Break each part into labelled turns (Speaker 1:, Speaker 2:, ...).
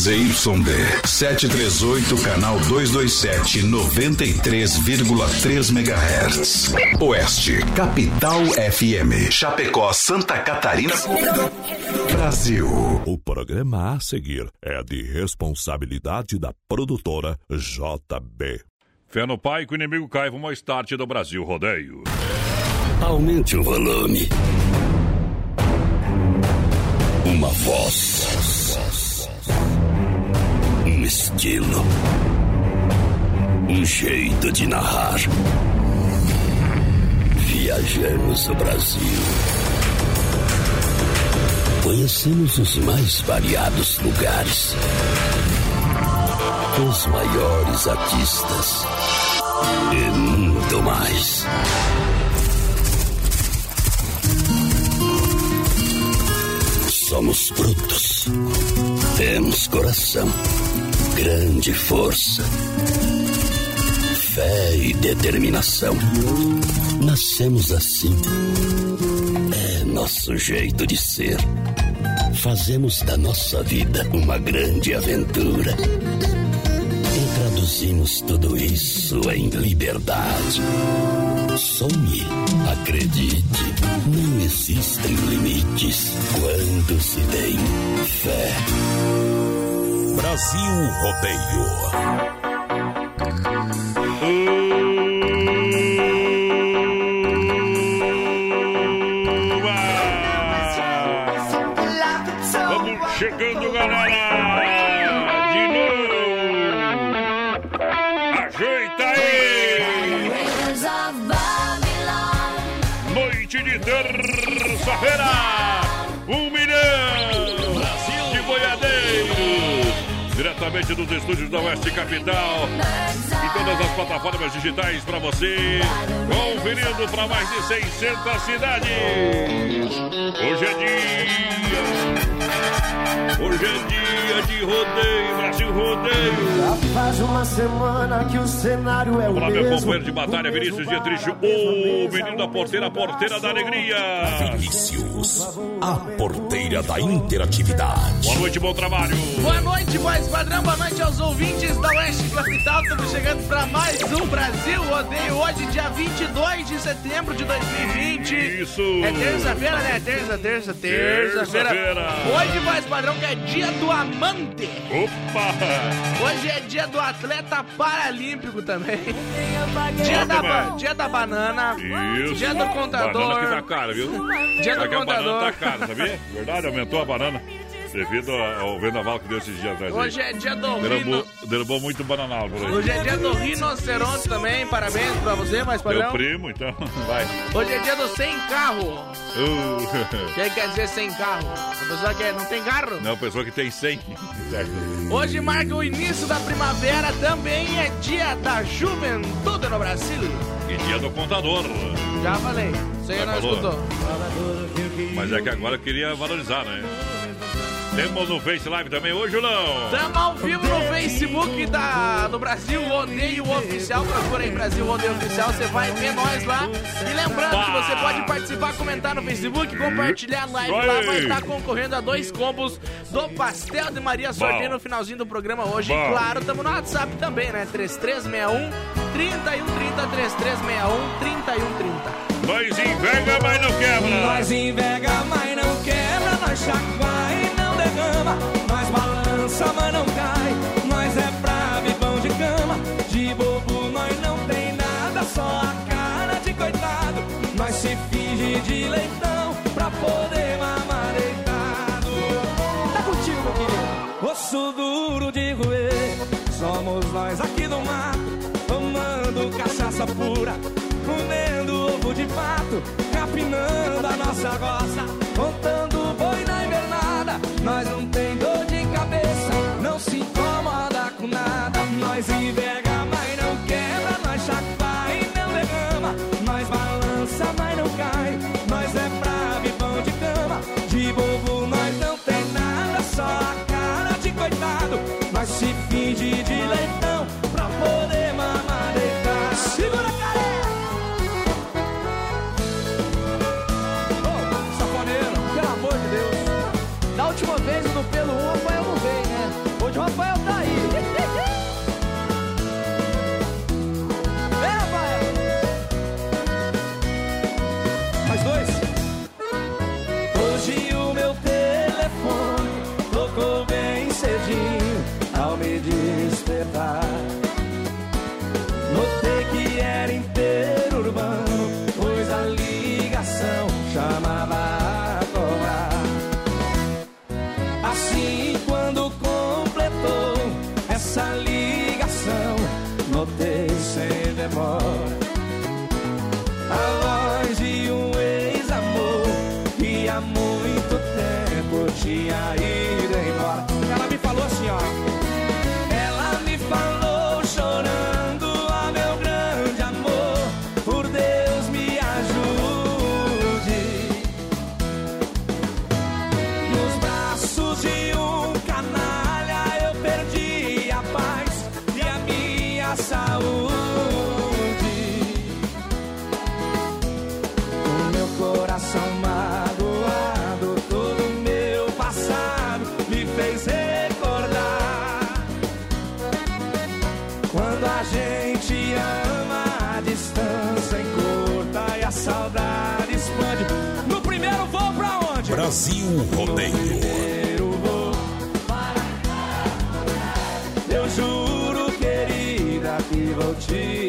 Speaker 1: ZYD 738, canal 227, 93,3 MHz. Oeste, Capital FM. Chapecó, Santa Catarina. Brasil.
Speaker 2: O programa a seguir é de responsabilidade da produtora JB.
Speaker 3: Fé no pai que o inimigo cai, vamos ao start do Brasil Rodeio.
Speaker 4: Aumente o volume. Uma voz. Estilo. Um jeito de narrar. Viajamos o Brasil. Conhecemos os mais variados lugares. Os maiores artistas. E muito mais. Somos brutos. Temos coração. Grande força. Fé e determinação. Nascemos assim. É nosso jeito de ser. Fazemos da nossa vida uma grande aventura. E traduzimos tudo isso em liberdade. Sonhe, acredite, não existem limites quando se tem fé.
Speaker 2: Brasil Rodeio.
Speaker 3: Diretamente dos estúdios da Oeste Capital. E todas as plataformas digitais para você, conferindo para mais de 600 cidades. Hoje é dia Hoje é dia de rodeio, Brasil Rodeio.
Speaker 5: Já faz uma semana que o cenário é o
Speaker 3: Olá,
Speaker 5: mesmo.
Speaker 3: meu companheiro de batalha, Vinícius Dietrich, o menino da porteira, a porteira da alegria.
Speaker 2: Vinícius, a porteira da interatividade.
Speaker 3: Boa noite, bom trabalho.
Speaker 6: Boa noite, voz padrão, boa noite aos ouvintes da Oeste Capital. Estamos chegando para mais um Brasil Rodeio. Hoje, dia 22 de setembro de 2020.
Speaker 3: Isso.
Speaker 6: É terça-feira, né? Terça, terça, terça-feira.
Speaker 3: Terça-feira.
Speaker 6: Hoje, voz padrão, que é dia do amante.
Speaker 3: Opa!
Speaker 6: Hoje é dia do atleta paralímpico também. Dia da, ba- dia da banana.
Speaker 3: Isso.
Speaker 6: Dia do contador.
Speaker 3: Banana que tá cara, viu?
Speaker 6: Dia do
Speaker 3: que a banana tá cara, sabia? Verdade, aumentou a banana. Devido ao vendaval que deu esses dias atrás. aí.
Speaker 6: Hoje é dia do
Speaker 3: Derrubou,
Speaker 6: rino...
Speaker 3: derrubou muito bananal por aí.
Speaker 6: Hoje é dia do rinoceronte também. Parabéns pra você, mais
Speaker 3: Meu
Speaker 6: padrão.
Speaker 3: primo, então, vai.
Speaker 6: Hoje é dia do sem carro.
Speaker 3: Uh,
Speaker 6: O que quer dizer sem carro? A pessoa que não tem carro.
Speaker 3: não, pessoa que tem 100. Certo.
Speaker 6: Hoje marca o início da primavera, também é dia da juventude no Brasil.
Speaker 3: E dia do contador.
Speaker 6: Já falei, você não escutou.
Speaker 3: Mas é que agora eu queria valorizar, né? Temos no Face Live também hoje ou não?
Speaker 6: Estamos ao vivo no Facebook da, do Brasil Rodeio Oficial. Procura aí Brasil Rodeio Oficial, você vai ver nós lá. E lembrando que você pode participar, comentar no Facebook, compartilhar a live lá.
Speaker 3: Vai.
Speaker 6: Estar concorrendo a dois combos do Pastel de Maria. Sorteio no finalzinho do programa hoje. E claro, estamos no WhatsApp também, né? 3361 3130 3361 3130.
Speaker 3: Nós invega, mas não quebra.
Speaker 7: Nós invega, mas não quebra, nós chacoalha derrama, nós balança, mas não cai, nós é bravo e pão de cama, de bobo nós não tem nada, só a cara de coitado, nós se finge de leitão pra poder mamar deitado. Tá contigo, meu querido. Osso duro de roer, somos nós aqui do mato, tomando cachaça pura, comendo ovo de pato, capinando a nossa roça, contando. Nós não tem dor de cabeça, não se incomoda com nada. Nós invega,
Speaker 2: Brasil Rodeio.
Speaker 7: Eu juro, querida, que vou te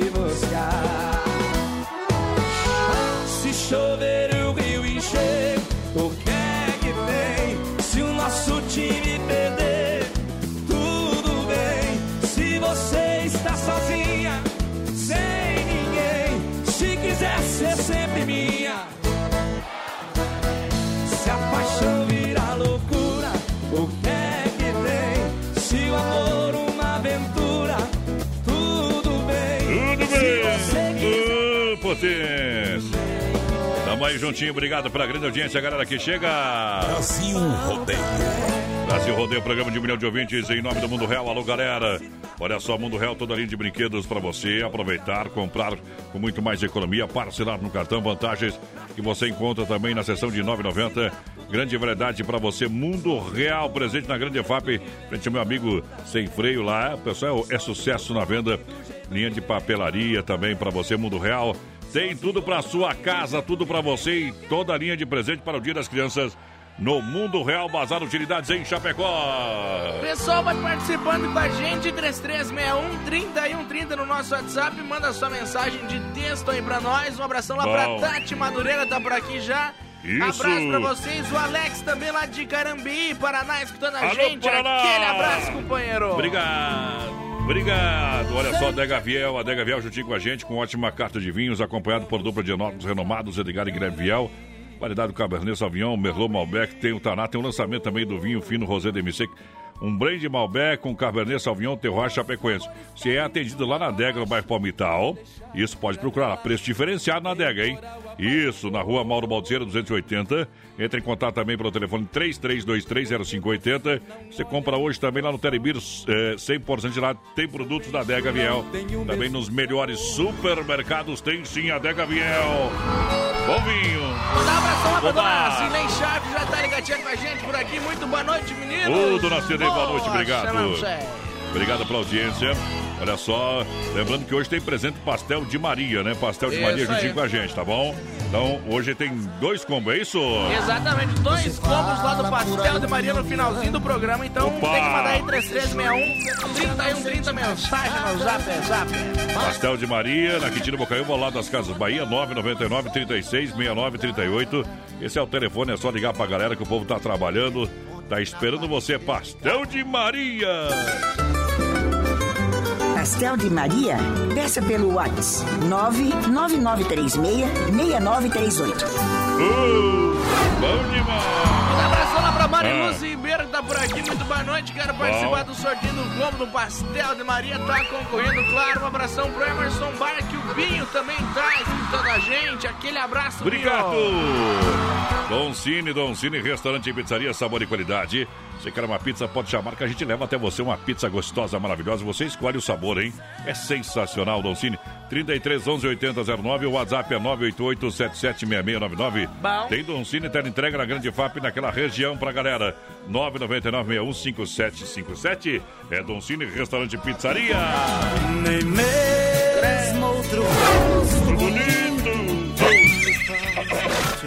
Speaker 3: potência. Tamo aí juntinho, obrigado pela grande audiência, galera que chega.
Speaker 2: Brasil Rodeio.
Speaker 3: Brasil Rodeio, programa de um milhão de ouvintes em nome do Mundo Real. Alô, galera. Olha só, Mundo Real, toda linha de brinquedos para você aproveitar, comprar com muito mais economia, parcelar no cartão, vantagens que você encontra também na seção de 9,90. Grande variedade para você, Mundo Real, presente na Grande FAP, frente ao meu amigo Sem Freio lá. Pessoal, é sucesso na venda. Linha de papelaria também para você, Mundo Real. Tem tudo para sua casa, tudo para você e toda a linha de presente para o Dia das Crianças no Mundo Real Bazar Utilidades em Chapecó.
Speaker 6: Pessoal, vai participando com a gente, 3361 3130 no nosso WhatsApp. Manda sua mensagem de texto aí pra nós. Um abração lá
Speaker 3: Bom.
Speaker 6: pra Tati Madureira, tá por aqui já.
Speaker 3: Isso.
Speaker 6: Abraço pra vocês. O Alex também lá de Carambi, Paraná, escutando a
Speaker 3: Alô,
Speaker 6: gente.
Speaker 3: Paraná.
Speaker 6: Aquele abraço, companheiro.
Speaker 3: Obrigado. Obrigado. Olha só, Adega Viel, Adega Viel juntinho com a gente, com ótima carta de vinhos, acompanhado por dupla de enólogos renomados, Edgar e Guilherme Viel. Variedade do Cabernet Sauvignon, Merlot Malbec, tem o Taná, tem o lançamento também do vinho fino Rosé de MC. Um blend Malbec com Cabernet Sauvignon, Terroir Chapecoense. Se é atendido lá na Adega, no bairro Palmital, isso pode procurar. Preço diferenciado na Adega, hein? Isso, na rua Mauro Baldeira, 280. Entre em contato também pelo telefone 33230580. Você compra hoje também lá no Telebir, é, 100% de lá. Tem produtos da Adega Viel. Também nos melhores supermercados tem sim a Adega Viel. Bom vinho.
Speaker 6: Mandar um abração lá pra dona Silene Chaves, já tá ligadinha com a gente por aqui. Muito boa noite, meninos.
Speaker 3: Ô, dona Silene, boa noite, obrigado.
Speaker 6: Zé.
Speaker 3: Obrigado pela audiência. Olha só, lembrando que hoje tem presente pastel de Maria, né? Pastel de
Speaker 6: Isso
Speaker 3: Maria juntinho
Speaker 6: aí.
Speaker 3: com a gente, tá bom? Então, hoje tem dois combos, é isso?
Speaker 6: Exatamente, dois combos lá do Pastel de Maria no finalzinho do programa. Então
Speaker 3: Opa.
Speaker 6: tem que mandar aí 3361 3130 mensagem no zap, é zap.
Speaker 3: Pastel de Maria, na Quintino Bocaiúva, ao lado das Casas Bahia, 999 36 69 38. Esse é o telefone, é só ligar pra galera que o povo tá trabalhando. Tá esperando você, Pastel de Maria!
Speaker 8: Pastel de Maria? Peça pelo WhatsApp 99936-6938.
Speaker 3: Uh, bom demais!
Speaker 6: Um abraço lá pra Mariluz
Speaker 3: Ah.
Speaker 6: Ribeiro que tá por aqui. Muito boa noite. Quero participar do sorteio do Globo do Pastel de Maria. Tá concorrendo, claro. Um abração pro Emerson Bar, que o Binho também tá escutando a gente. Aquele abraço,
Speaker 3: Obrigado!
Speaker 6: Binho.
Speaker 3: Dom Cine, Dom Cine, restaurante e pizzaria, sabor e qualidade. Você quer uma pizza, pode chamar que a gente leva até você uma pizza gostosa, maravilhosa. Você escolhe o sabor, hein? É sensacional, Dom Cine. 33 11 80 09, o WhatsApp é 988 776699.
Speaker 6: Bom.
Speaker 3: Tem Dom Cine, tela entrega na Grande FAP, naquela região pra galera. 999 5757 É Dom Cine, restaurante pizzaria.
Speaker 7: Nem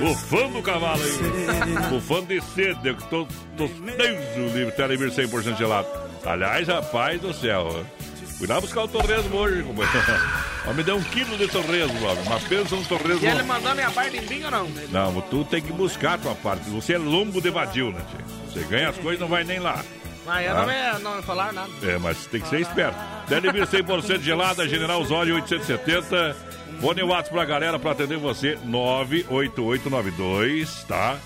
Speaker 3: Bufando o cavalo aí. Bufando de sede. Eu tô, tô Deus o livro. Telebir 100% gelado. Aliás, rapaz do céu. Cuidado buscar o torresmo hoje, companheiro. Mas me deu um quilo de torresmo, homem. Mas pensa no torresmo.
Speaker 6: E ele mandou minha parte em bingo ou não?
Speaker 3: Não, tu tem que buscar a tua parte. Você é lombo de vadio, né, tio? Você ganha as coisas e não vai nem lá.
Speaker 6: Mas eu
Speaker 3: Ah.
Speaker 6: não, me, não me falaram nada.
Speaker 3: É, mas tem que ser esperto. Telebir 100% gelada, General Osório 870. Fone WhatsApp pra galera pra atender você, 98892, tá?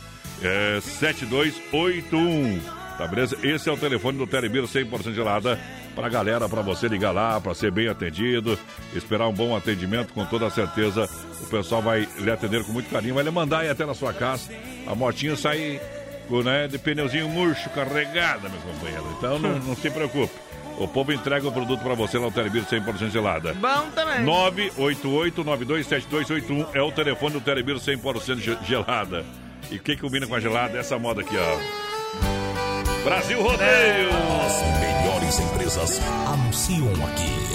Speaker 3: É, 7281. Tá beleza? Esse é o telefone do Telebir 100% gelada pra galera, pra você ligar lá, pra ser bem atendido, esperar um bom atendimento, com toda certeza o pessoal vai lhe atender com muito carinho, vai lhe mandar aí até na sua casa, a motinha sair né, de pneuzinho murcho carregada, meu companheiro. Então não, não se preocupe. O povo entrega o produto pra você lá no Telebir 100% gelada.
Speaker 6: Bom também.
Speaker 3: 988-927281 é o telefone do Telebir 100% ge- gelada. E o que combina com a gelada? Essa moda aqui, ó. Brasil Rodeio!
Speaker 2: As melhores empresas anunciam aqui.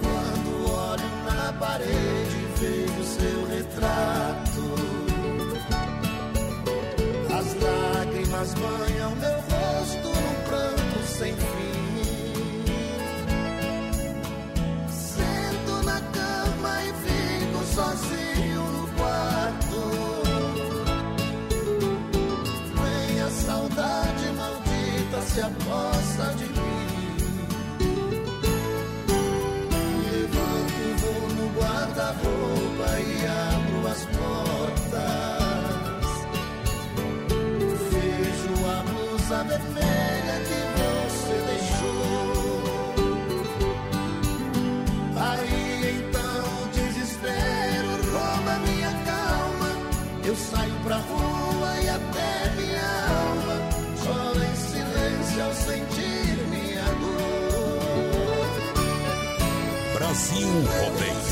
Speaker 5: Quando olho na parede, seu vermelha que você deixou. Aí então o desespero rouba minha calma. Eu saio pra rua e até minha alma chora em silêncio sentir minha dor.
Speaker 2: Brasil Rodeio.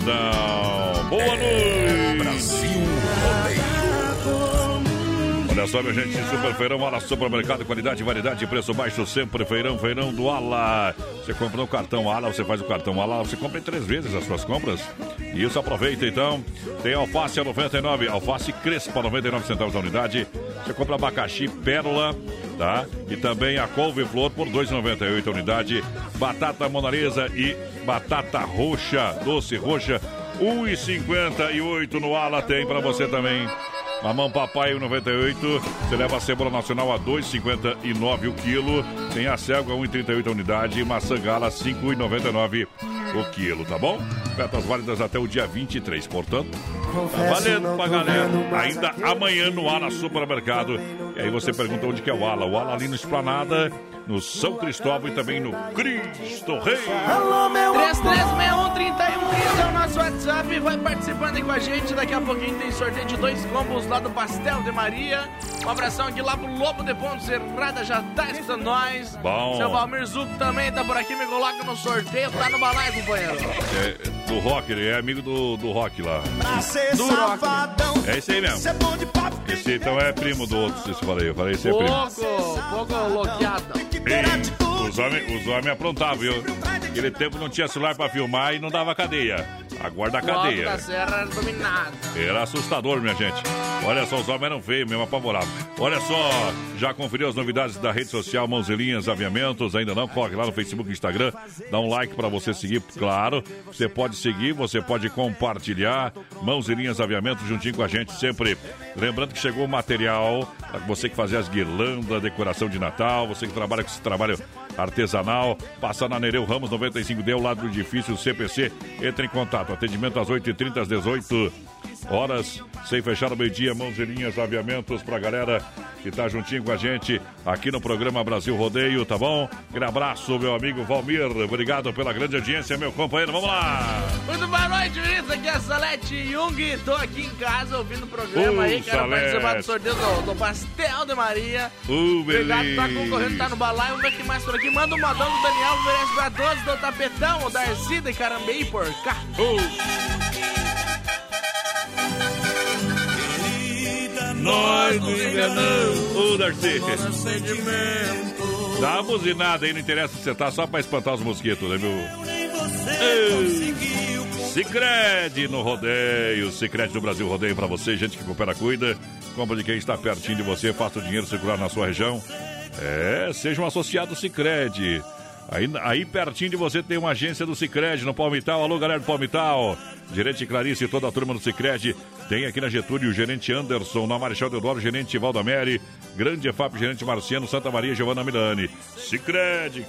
Speaker 2: Modão.
Speaker 3: Boa noite!
Speaker 2: Brasil Rodeio.
Speaker 3: Olha só, minha gente, Super Feirão, Ala Supermercado, qualidade, variedade, preço baixo, sempre Feirão, Feirão do Ala. Você compra no cartão Ala, você faz o cartão Ala, você compra em três vezes as suas compras. E isso aproveita então. Tem alface a 99, alface crespa, 99 centavos a unidade. Você compra abacaxi pérola, tá? E também a couve-flor por 2,98 a unidade. Batata monalisa e batata roxa, doce roxa, 1,58 no Ala tem para você também. Mamão Papai 1,98. Você leva a cebola nacional a 2,59 o quilo. Tem a selga 1,38 a unidade. E maçã gala 5,99 o quilo, tá bom? Ofertas válidas até o dia 23. Portanto, tá valendo pra galera. Ainda amanhã no Ala Supermercado. E aí você pergunta onde que é o Ala. O Ala ali no Esplanada, no São Cristóvão e também no Cristo Rei.
Speaker 5: Alô, meu
Speaker 6: 3361 é o nosso WhatsApp. Vai participando aí com a gente. Daqui a pouquinho tem sorteio de dois combos lá do Pastel de Maria. Um abração aqui lá pro Lobo de Ponte Serrada, já tá escutando nós.
Speaker 3: Bom.
Speaker 6: Seu Valmir Zuco também tá por aqui, me coloca no sorteio. Tá no balaio, companheiro.
Speaker 3: É, do Rock, ele é amigo do, do Rock lá.
Speaker 5: Pra ser
Speaker 6: Do rock.
Speaker 5: safadão.
Speaker 3: É esse aí mesmo.
Speaker 5: É.
Speaker 3: Esse então é primo do outro, se eu falei. Eu falei, esse é primo.
Speaker 6: Pouco, pouco loqueada.
Speaker 3: Ei, os homens os homem aprontavam, viu? Aquele tempo não tinha celular pra filmar e não dava cadeia.
Speaker 6: O alto
Speaker 3: cadeia.
Speaker 6: era
Speaker 3: assustador, minha gente. Olha só, os homens eram feios, mesmo apavorados. Olha só, já conferiu as novidades da rede social Mãozelinhas Aviamentos? Ainda não? Corre lá no Facebook e Instagram. Dá um like pra você seguir, claro. Você pode seguir, você pode compartilhar. Mãozelinhas Aviamentos juntinho com a gente sempre. Lembrando que chegou o material para você que fazer as guirlandas, decoração de Natal, você que trabalha com esse trabalho artesanal, passa na Nereu Ramos 95D, ao lado do edifício CPC. Entre em contato. Atendimento às 8h30, às 18 horas, sem fechar o meio-dia, mãos e linhas, aviamentos pra galera que tá juntinho com a gente aqui no programa Brasil Rodeio, tá bom? Aquele abraço, meu amigo Valmir. Obrigado pela grande audiência, meu companheiro. Vamos lá!
Speaker 6: Muito boa noite, isso aqui é a Salete Jung. Tô aqui em casa ouvindo o programa
Speaker 3: Ô,
Speaker 6: aí. Quero
Speaker 3: Salete.
Speaker 6: participar do sorteio do, do Pastel de Maria.
Speaker 3: Uh,
Speaker 6: Obrigado, tá
Speaker 3: beleza.
Speaker 6: concorrendo, tá no balaio. Vamos ver o que mais por aqui. Manda um modão do Daniel, oferece pra todos do Tapetão, o Darcy de Carambeí por cá.
Speaker 3: Nós nos. Ô, Darcy. Dá uma buzinada aí, não interessa se você tá só pra espantar os mosquitos, né, meu? Sicredi no rodeio, Sicredi do Brasil Rodeio pra você, gente que coopera, cuida, compra de quem está pertinho de você, faça o dinheiro circular na sua região. É, seja um associado Sicredi. Aí, aí pertinho de você tem uma agência do Cicred no Palmital. Alô, galera do Palmital. Gerente Clarice e toda a turma do Cicred. Tem aqui na Getúlio o gerente Anderson, na Marechal Deodoro, gerente Valdamere, Grande EFAP, gerente Marciano, Santa Maria, Giovanna Milani. Cicred,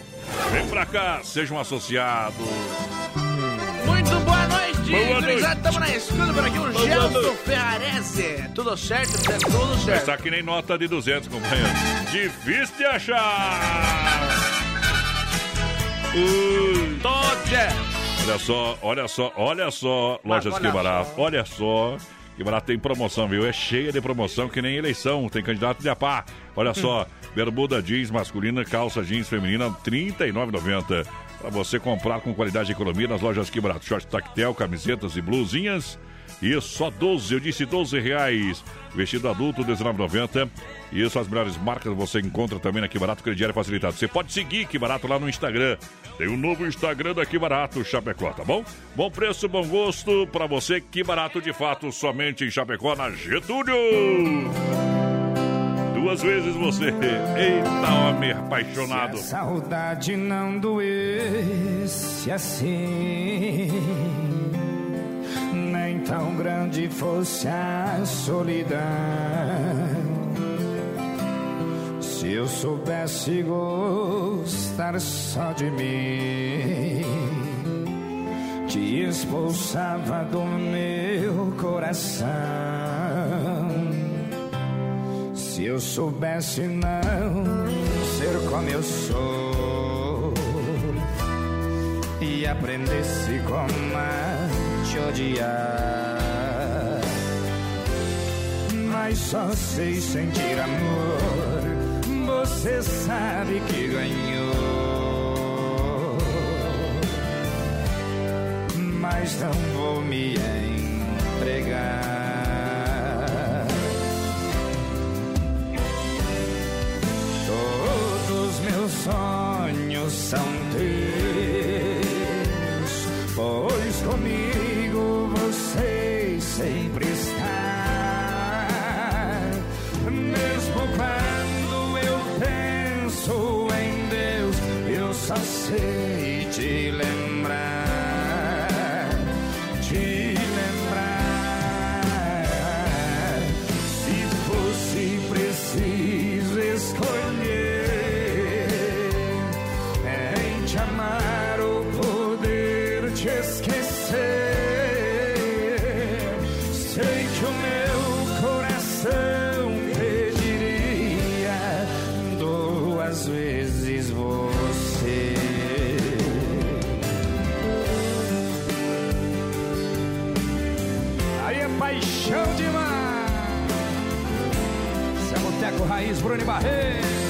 Speaker 3: vem pra cá, seja um associado.
Speaker 6: Muito boa noite,
Speaker 3: Boa
Speaker 6: gurizada. Tamo na escuta por aqui, o Gelson Ferrarese. Tudo certo? É tudo certo.
Speaker 3: Está que nem nota de 200, companheiro. Difícil de achar.
Speaker 6: Todes.
Speaker 3: Olha só, olha só, olha só, lojas
Speaker 6: olha
Speaker 3: que barato, olha só. Que barato tem promoção, viu? É cheia de promoção que nem eleição, tem candidato de apá. Olha só, bermuda jeans masculina, calça jeans feminina, R$ 39,90. Para você comprar com qualidade e economia nas lojas que barato. Short tactel, camisetas e blusinhas. E só 12, eu disse 12 reais. Vestido adulto, R$19,90. Isso, as melhores marcas você encontra também na Que Barato Crediário Facilitado. Você pode seguir Que Barato lá no Instagram. Tem um novo Instagram da Que Barato Chapecó, tá bom? Bom preço, bom gosto pra você. Que Barato de fato, somente em Chapecó, na Getúlio. Duas vezes você. Eita, homem apaixonado.
Speaker 7: Se a saudade não doesse assim, nem tão grande fosse a solidão. Se eu soubesse gostar só de mim, te expulsava do meu coração. Se eu soubesse não ser como eu sou e aprendesse como a te odiar, mas só sei sentir amor. Você sabe que ganhou, mas não vou me entregar. Todos meus sonhos são teus, pois comigo sempre está. Mesmo quando eu penso em Deus, eu só sei é Boteco Raiz,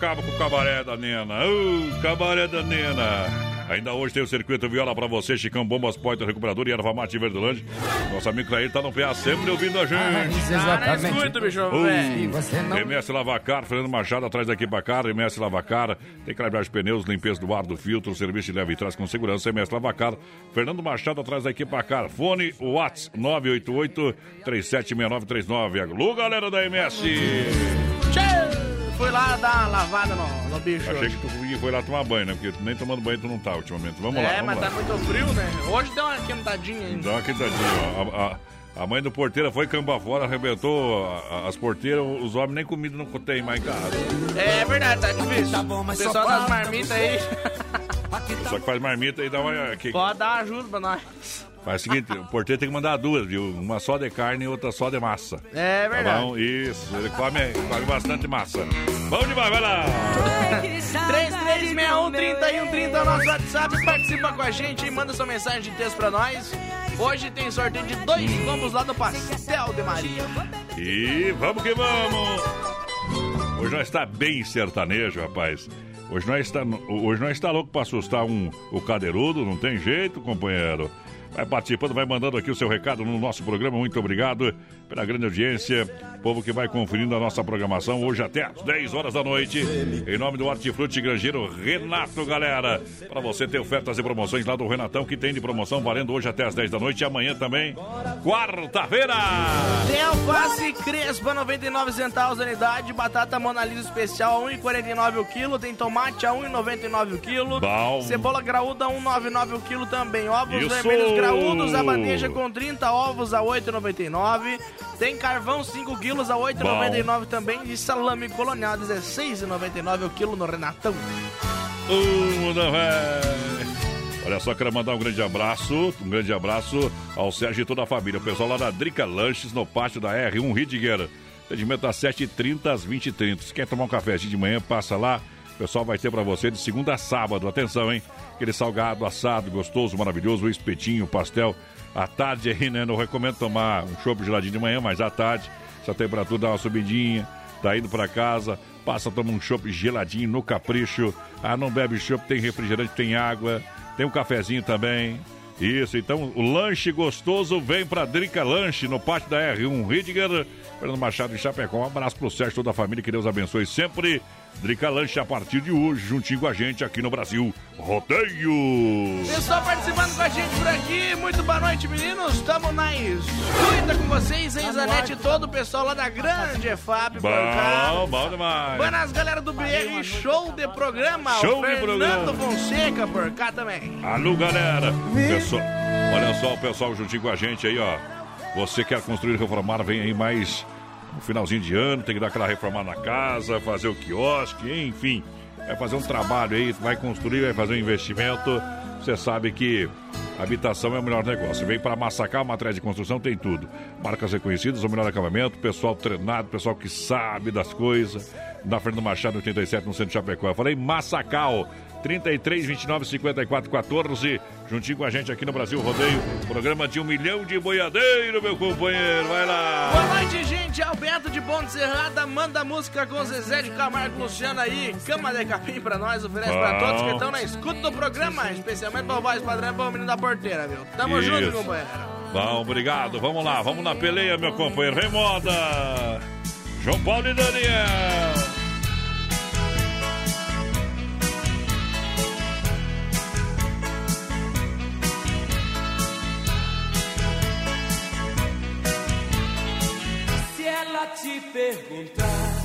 Speaker 3: acaba com o cabaré da Nena. Ô, cabaré da Nena. Ainda hoje tem o circuito Viola pra você, Chicão Bombas, Poitra Recuperador e Erva Mate Verdelândia. Nosso amigo Clair tá no PA sempre ouvindo a gente.
Speaker 6: Exatamente. escuta, bicho, velho.
Speaker 7: você não
Speaker 3: MS Lavacar, Fernando Machado atrás da Equipacar, MS Lavacar, tem calibragem de pneus, limpeza do ar, do filtro, serviço de leve e traz com segurança, MS Lavacar, Fernando Machado atrás da Equipacar, fone Whats 988 376939. Alô, galera da MS!
Speaker 6: Fui lá dar uma lavada no, no bicho.
Speaker 3: Achei
Speaker 6: hoje.
Speaker 3: que tu foi lá tomar banho, né? Porque tu nem tomando banho tu não tá ultimamente. Vamos lá,
Speaker 6: É, mas
Speaker 3: lá.
Speaker 6: tá muito frio, né? Hoje deu uma quentadinha ainda.
Speaker 3: Dá uma quitadinha, ó. A, a- a mãe do porteiro foi camba fora, arrebentou a- a- as porteiras, os homens nem comida não tem mais em casa.
Speaker 6: É verdade, tá difícil. O pessoal das marmitas aí,
Speaker 3: Só que faz marmita e dá uma.
Speaker 6: Pode dar uma ajuda pra nós.
Speaker 3: Faz o seguinte, o porteiro tem que mandar duas, viu? Uma só de carne e outra só de massa.
Speaker 6: É
Speaker 3: Tá
Speaker 6: verdade.
Speaker 3: bom? Isso, ele come, come bastante massa. Vamos demais, vai lá!
Speaker 6: 3361-3130 é o nosso WhatsApp. Participa com a gente e manda sua mensagem de texto pra nós. Hoje tem sorteio de dois combos lá do Pastel de Maria.
Speaker 3: E vamos que vamos! Hoje nós está bem sertanejo, rapaz. Hoje nós está, hoje nós está louco para assustar um, o cadeirudo, não tem jeito, companheiro. Vai participando, vai mandando aqui o seu recado no nosso programa. Muito obrigado pela grande audiência. Povo que vai conferindo a nossa programação hoje até às 10 horas da noite. Em nome do Hortifruti Grangeiro Renato, galera. Para você ter ofertas e promoções lá do Renatão, que tem de promoção valendo hoje até às 10 da noite e amanhã também, quarta-feira.
Speaker 6: Tem alface crespa, 99 centavos a unidade. Batata Mona Lisa especial, a 1,49 o quilo. Tem tomate a 1,99 o quilo.
Speaker 3: Bom.
Speaker 6: Cebola graúda, 1,99 o quilo também. Ovos
Speaker 3: Isso.
Speaker 6: vermelhos graúdos, a bandeja com 30 ovos a 8,99. Tem carvão, 5 quilos a 8,99 também. E salame colonial, 16,99 o quilo no Renatão.
Speaker 3: Uh, não é. Olha só, quero mandar um grande abraço, um grande abraço ao Sérgio e toda a família. O pessoal lá da Drica Lanches, no pátio da R1 Ridger. Atendimento das 7h30 às 20h30. Se quer tomar um cafezinho de manhã, passa lá. Pessoal vai ter pra você de segunda a sábado. Atenção, hein? Aquele salgado assado, gostoso, maravilhoso, o espetinho, o pastel. À tarde aí, né? Não recomendo tomar um chopp geladinho de manhã, mas à tarde, se a temperatura dá uma subidinha, tá indo pra casa, passa, toma um chopp geladinho no capricho. Ah, não bebe chopp, tem refrigerante, tem água, tem um cafezinho também. Isso, então o lanche gostoso vem pra Drica Lanche no pátio da R1 Ridger, Fernando Machado e Chapecó. Um abraço pro Sérgio toda a família, que Deus abençoe sempre. Drica Lanche a partir de hoje, juntinho com a gente aqui no Brasil. Rodeio!
Speaker 6: Pessoal participando com a gente por aqui, muito boa noite, meninos. Estamos na escuta com vocês, hein, Zanete e todo o pessoal lá da Grande cá.
Speaker 3: Bom, bom demais.
Speaker 6: Buenas, galera do BR, show de programa.
Speaker 3: Show
Speaker 6: o
Speaker 3: de
Speaker 6: Fernando
Speaker 3: programa.
Speaker 6: Fonseca por cá também.
Speaker 3: Alô, galera! Pessoal, olha só o pessoal juntinho com a gente aí, ó. Você quer construir e reformar, vem aí mais no finalzinho de ano, tem que dar aquela reformada na casa, fazer o quiosque, enfim. Vai fazer um trabalho aí, vai construir, vai fazer um investimento. Você sabe que habitação é o melhor negócio. Vem para Massacal, matéria de construção, tem tudo. Marcas reconhecidas, o melhor acabamento, pessoal treinado, pessoal que sabe das coisas. Na Fernando Machado, 87, no centro de Chapecó. Eu falei Massacal. 33, 29, 54, 14. Juntinho com a gente aqui no Brasil Rodeio. Programa de um milhão de boiadeiro, meu companheiro. Vai lá.
Speaker 6: Boa noite, gente. Alberto de Ponte Serrada manda música com Zezé de Camargo Luciano aí. Cama de capim pra nós, oferece pra
Speaker 3: Bom.
Speaker 6: todos que estão na escuta do programa, especialmente pra voz padrão e pro menino da porteira, viu? Tamo
Speaker 3: Isso.
Speaker 6: junto, companheiro.
Speaker 3: Bom, obrigado. Vamos lá, vamos na peleia, meu companheiro. Vem moda! João Paulo e Daniel.
Speaker 9: Perguntar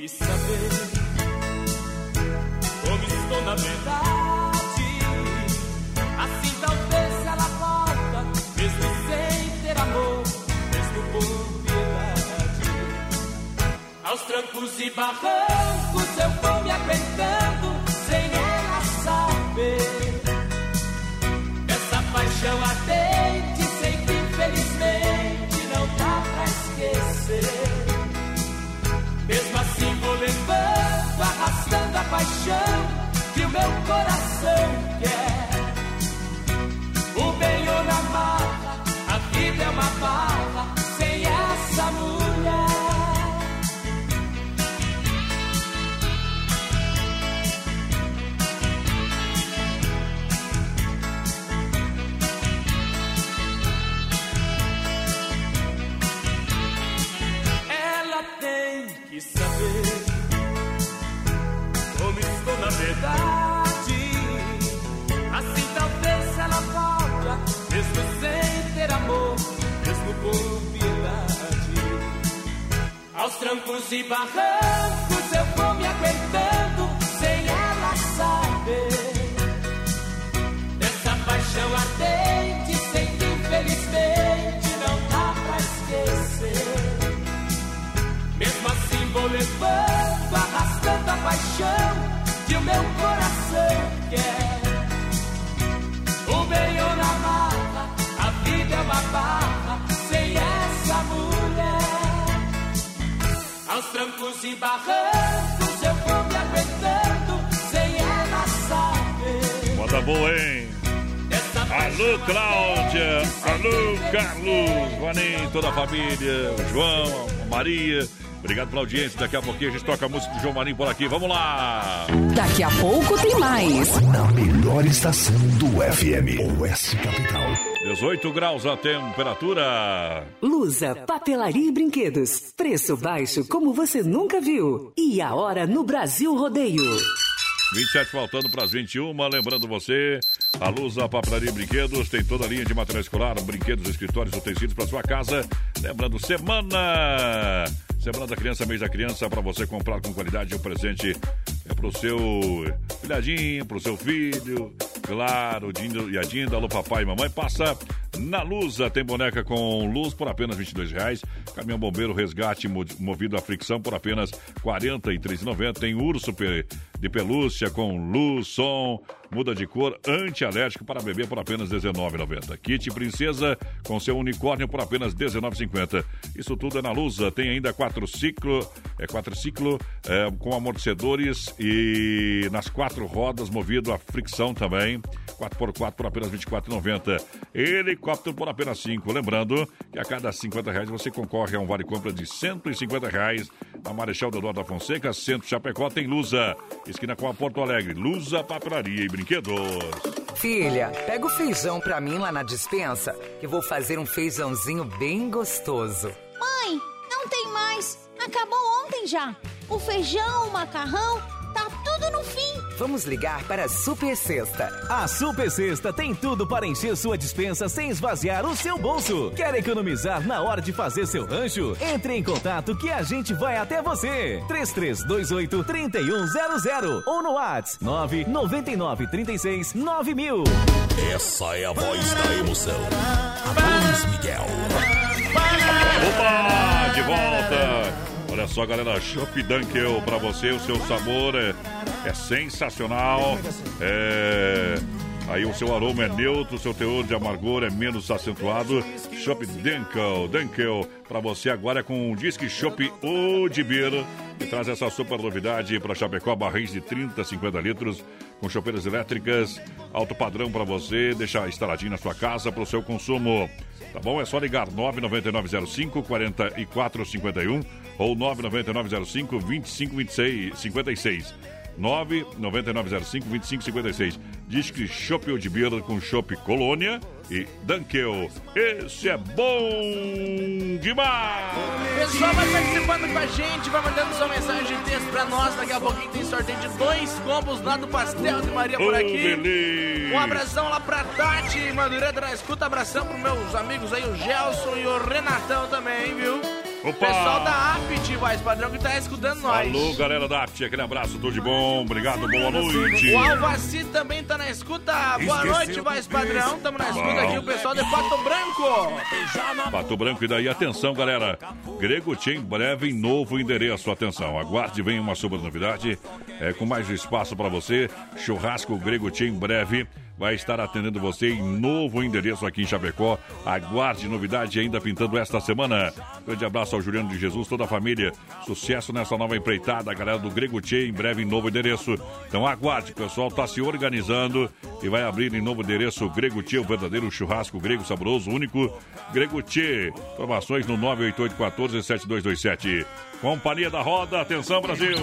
Speaker 9: que saber como estou na verdade. Assim talvez ela volta, mesmo sem ter amor, mesmo por piedade. Aos trancos e barrancos eu vou me aguentando, sem ela saber. Essa paixão ardente, paixão que o meu coração quer. O bem ou na mala, a vida é uma bala
Speaker 3: família. O João, a Maria. Obrigado pela audiência. Daqui a pouquinho a gente toca a música do João Marinho por aqui. Vamos lá.
Speaker 10: Daqui a pouco tem mais.
Speaker 11: Na melhor estação do FM. Oeste Capital.
Speaker 3: 18 graus a temperatura.
Speaker 10: Lusa, papelaria e brinquedos. Preço baixo como você nunca viu. E a hora no Brasil Rodeio.
Speaker 3: 27 faltando para as 21. Lembrando você, a Lusa Papelaria e Brinquedos tem toda a linha de material escolar, brinquedos, escritórios, utensílios para sua casa. Lembrando, semana. Semana da Criança, mês da criança, para você comprar com qualidade um presente é pro seu filhadinho, pro seu filho. Claro, Dindo e a Dinda, alô papai e mamãe, passa na Lusa. Tem boneca com luz por apenas 22 reais. Caminhão bombeiro resgate mo- movido a fricção por apenas R$ 43,90. Tem urso de pelúcia com luz, som, muda de cor, antialérgico para bebê por apenas R$ 19,90. Kit princesa com seu unicórnio por apenas R$ 19,50. Isso tudo é na Lusa. Tem ainda quatro ciclo, é quatro ciclo é, com amortecedores e nas quatro rodas movido a fricção também. 4x4 por apenas R$ 24,90. Helicóptero por apenas 5. Lembrando que a cada 50 reais você concorre a um vale compra de 150 reais. Na Marechal Deodoro da Fonseca, Centro Chapecó, tem Lusa. Esquina com a Porto Alegre. Lusa, papelaria e brinquedos.
Speaker 12: Filha, pega o feijão pra mim lá na dispensa, que vou fazer um feijãozinho bem gostoso.
Speaker 13: Mãe, não tem mais. Acabou ontem já. O feijão, o macarrão, tá tudo no fim.
Speaker 12: Vamos ligar para a Super Sexta.
Speaker 14: A Super Sexta tem tudo para encher sua dispensa sem esvaziar o seu bolso. Quer economizar na hora de fazer seu rancho? Entre em contato que a gente vai até você. 3328 3100 ou no WhatsApp 999 36 9000.
Speaker 1: Essa é a voz da emoção. Luiz Miguel.
Speaker 3: Opa, de volta. Olha só, galera, Shop Dunkel pra você, o seu sabor é, é sensacional. É, Aí o seu aroma é neutro, o seu teor de amargor é menos acentuado. Shop Denkel, Denkel, para você agora com o Disque Shop Odibir. Que traz essa super novidade para Chapecó, barris de 30, 50 litros, com chopeiras elétricas, alto padrão para você, deixar instaladinho na sua casa para o seu consumo. Tá bom? É só ligar 99905 4451 ou 99905 2526 56. 99905-2556. Diz que Chopp de Beer com Chopp Colônia e Dunkel. Esse é bom demais!
Speaker 6: Pessoal, vai participando com a gente, vai mandando sua mensagem de texto pra nós. Daqui a pouquinho tem sorteio de dois combos lá do Pastel de Maria por aqui. Um abração lá pra Tati Madureira na escuta. Abração pros meus amigos aí, o Gelson e o Renatão também, viu?
Speaker 3: Opa!
Speaker 6: Pessoal da Apt, voz padrão, que tá escutando nós.
Speaker 3: Alô, galera da Apt, aquele abraço, tudo de bom. Obrigado, boa noite.
Speaker 6: O Alvaci também tá na escuta. Boa noite, voz padrão. Tamo na escuta aqui, o pessoal de Pato Branco.
Speaker 3: Pato Branco, e daí atenção, galera. Grego em breve novo endereço. Atenção, aguarde, vem uma super novidade. É, com mais espaço para você. Churrasco Grego em breve. Vai estar atendendo você em novo endereço aqui em Chapecó. Aguarde novidade ainda pintando esta semana. Grande abraço ao Juliano de Jesus, toda a família. Sucesso nessa nova empreitada, galera do Grego Tchê, em breve em novo endereço. Então aguarde, o pessoal está se organizando e vai abrir em novo endereço o Grego Tchê, o verdadeiro churrasco grego saboroso, único. Grego Tchê. Informações no 988147227. Companhia da Roda, atenção Brasil!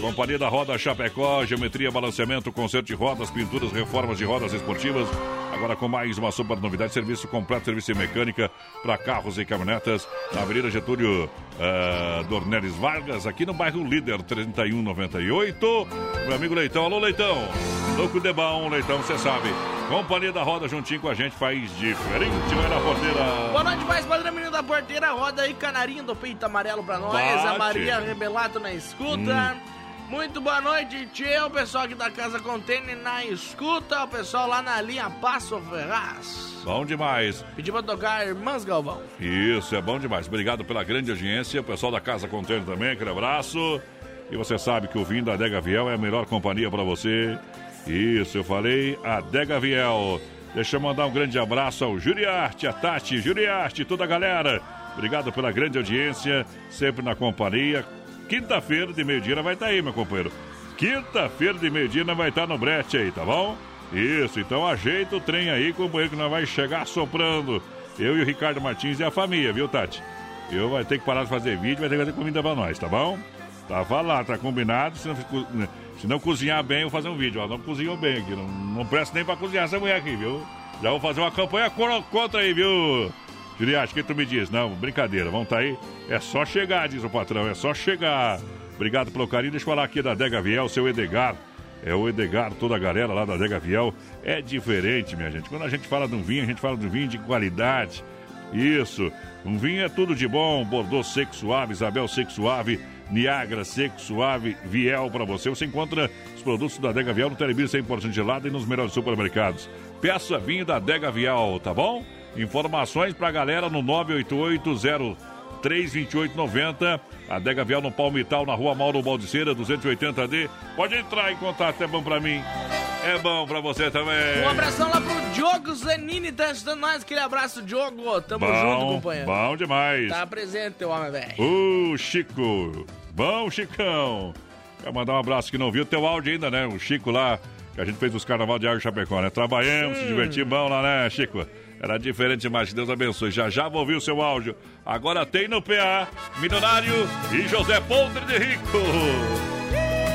Speaker 3: Companhia da Roda Chapecó, geometria, balanceamento, conserto de rodas, pinturas, reformas de rodas esportivas. Agora com mais uma super novidade, serviço completo, serviço de mecânica para carros e caminhonetas na Avenida Getúlio uh, Dornelles Vargas, aqui no bairro Líder 3198. Meu amigo Leitão, alô Leitão! Louco de bom, Leitão, você sabe. Companhia da Roda juntinho com a gente faz diferente, vai na porteira.
Speaker 6: Boa noite, mais padrão, menino da porteira. Roda aí, canarinho do peito amarelo pra nós.
Speaker 3: Bate.
Speaker 6: A Maria Rebelato na escuta. Muito boa noite, tio. O pessoal aqui da Casa Container na escuta. O pessoal lá na linha Passo Ferraz.
Speaker 3: Bom demais.
Speaker 6: Pedi pra tocar Irmãs Galvão.
Speaker 3: Isso, é bom demais. Obrigado pela grande audiência. O pessoal da Casa Container também, aquele abraço. E você sabe que o vinho da Adega Viel é a melhor companhia para você. Isso, eu falei, Adega Viel. Deixa eu mandar um grande abraço ao Juriarte, a Tati, Juriarte, toda a galera. Obrigado pela grande audiência, sempre na companhia. Quinta-feira de meio-dia vai estar aí, meu companheiro. Quinta-feira de meio-dia vai estar no brete aí, tá bom? Isso, então ajeita o trem aí, companheiro, que nós vai chegar soprando. Eu e o Ricardo Martins e a família, viu, Tati? Eu vai ter que parar de fazer vídeo, vai ter que fazer comida pra nós, tá bom? Tava lá, tá combinado. Se não, se não cozinhar bem, eu vou fazer um vídeo. Ó, não cozinhou bem aqui. Não, não presta nem pra cozinhar essa mulher aqui, viu? Já vou fazer uma campanha con- contra aí, viu? Juliette, o que tu me diz? Não, brincadeira, vamos tá aí. É só chegar, diz o patrão, é só chegar. Obrigado pelo carinho. Deixa eu falar aqui da Dega Viel, seu Edgar. É o Edgar, toda a galera lá da Dega Viel. É diferente, minha gente. Quando a gente fala de um vinho, a gente fala de um vinho de qualidade. Isso. Um vinho é tudo de bom. Bordeaux seco suave, Isabel seco suave, Niagara seco suave, Viel para você. Você encontra os produtos da Dega Viel no Telebir 100% gelado e nos melhores supermercados. Peça vinho da Dega Viel, tá bom? Informações pra galera no 988 32890. Adega Vial no Palmital, na rua Mauro Baldiceira, 280D. Pode entrar em contato, é bom pra mim. É bom pra você também.
Speaker 6: Um abração lá pro Diogo Zanini, tá ajudando nós. Aquele abraço, Diogo. Tamo junto,
Speaker 3: Bom,
Speaker 6: companheiro.
Speaker 3: bom demais.
Speaker 6: Tá presente, teu homem, velho.
Speaker 3: Ô, Chico. Bom, Chicão. Quero mandar um abraço que não viu teu áudio ainda, né? O Chico lá, que a gente fez os carnaval de Água Chapecó, né? Trabalhamos, se divertimos lá, né, Chico? Era diferente que Deus abençoe. Já já vou ouvir o seu áudio. Agora tem no PA, Milionário e José Podre de Rico.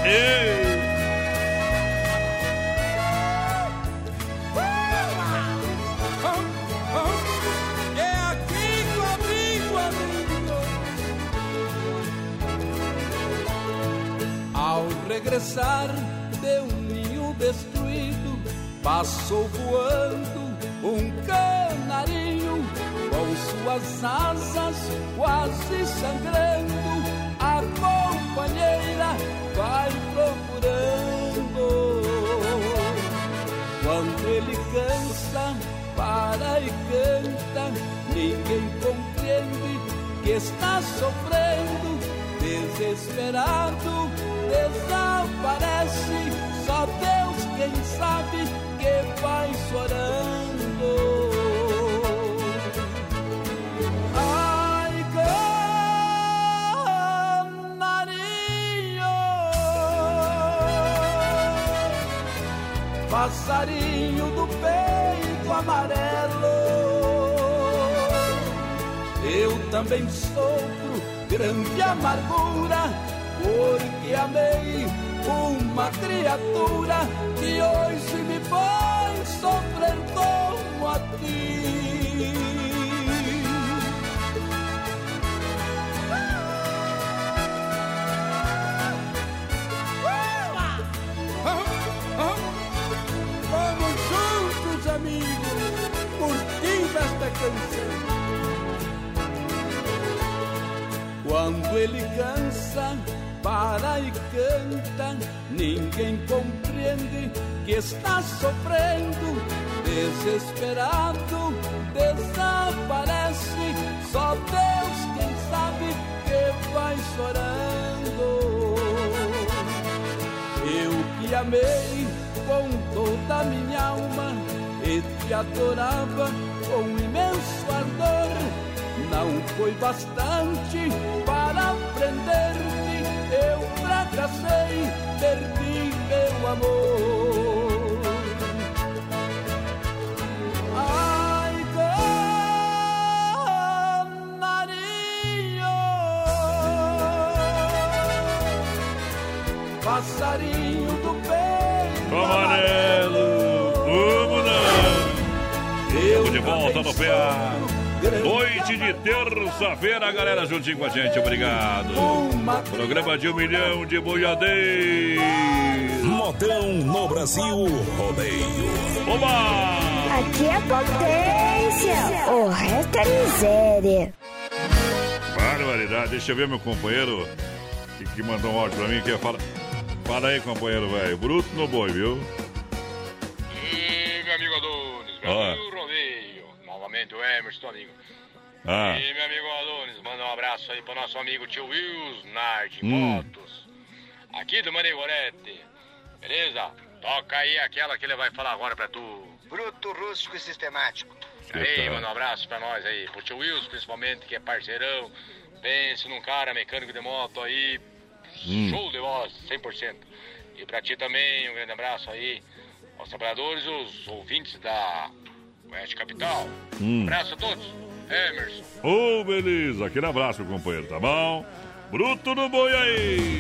Speaker 3: Ei!
Speaker 7: É. Ao regressar de um ninho destruído, passou voando um canarinho com suas asas quase sangrando. A companheira vai procurando. Quando ele cansa, para e canta, ninguém compreende que está sofrendo, desesperado, desaparece. Só Deus quem sabe
Speaker 15: que vai chorando. Passarinho do peito amarelo. Eu também sofro grande amargura, porque amei uma criatura que hoje me faz sofrer como Vamos juntos, amigos, curtindo esta canção. Quando ele cansa, para e canta, ninguém compreende que está sofrendo, desesperado, desaparece. Só Deus quem sabe que vai chorando. Eu que amei com toda a minha alma e te adorava com imenso ardor. Não foi bastante para prender-me, eu fracassei, perdi meu amor. Passarinho do peito
Speaker 3: Amarelo, vamos lá. Estamos de volta no PA. Noite de terça-feira, galera, juntinho com a gente, obrigado. Programa de um milhão de boiadeiros.
Speaker 1: Modão no Brasil Rodeio.
Speaker 3: Oba!
Speaker 16: Aqui é potência, o resto é miséria.
Speaker 3: Barbaridade, deixa eu ver meu companheiro que, que mandou um áudio pra mim que fala. Fala aí, companheiro, velho. Bruto no boi, viu?
Speaker 17: E meu amigo Adonis, Brasil Rodeio. Novamente o Emerson, amigo.
Speaker 3: Ah.
Speaker 17: E meu amigo Adonis, manda um abraço aí pro nosso amigo tio Wills Nard
Speaker 3: Hum.
Speaker 17: Motos. Aqui do Manegorete. Beleza? Toca aí aquela que ele vai falar agora pra tu.
Speaker 18: Bruto, rústico e sistemático.
Speaker 17: Aí, manda um abraço pra nós aí. Pro tio Wills, principalmente, que é parceirão. Pense num cara mecânico de moto aí.
Speaker 3: Hum.
Speaker 17: Show de voz, 100%. E pra ti também, um grande abraço aí. Aos trabalhadores, os ouvintes da Oeste Capital.
Speaker 3: Hum.
Speaker 17: Abraço a todos. Emerson.
Speaker 3: Ô, beleza. Aquele abraço, meu companheiro, tá bom? Bruto no boi aí.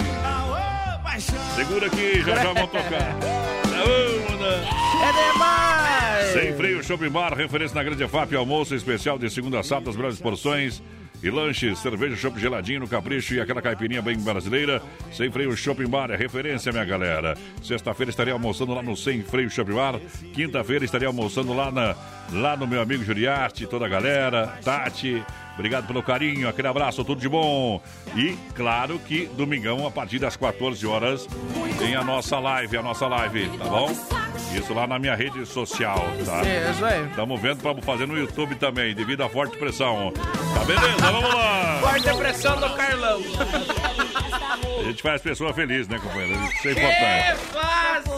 Speaker 3: Segura aqui, já já vamos tocar.
Speaker 6: É demais!
Speaker 3: Sem freio Shopping Bar, referência na Grande FAP, almoço especial de segunda a sábado, as melhores porções. E lanches, cerveja, chopp geladinho no capricho e aquela caipirinha bem brasileira. Sem freio Shopping Bar é referência, minha galera. Sexta-feira estarei almoçando lá no Sem Freio Shopping Bar. Quinta-feira estarei almoçando lá, na, lá no meu amigo Juriarte, toda a galera. Tati, Obrigado pelo carinho, aquele abraço, tudo de bom. E claro que domingão, a partir das 14 horas, tem a nossa live, a nossa live, tá bom? Isso lá na minha rede social, tá?
Speaker 6: Isso aí.
Speaker 3: Estamos vendo para fazer no YouTube também, devido à forte pressão. Tá beleza? Vamos lá!
Speaker 6: Forte pressão do Carlão.
Speaker 3: A gente faz pessoa feliz, né, companheiro? Isso é
Speaker 6: Que
Speaker 3: importante.
Speaker 6: fácil!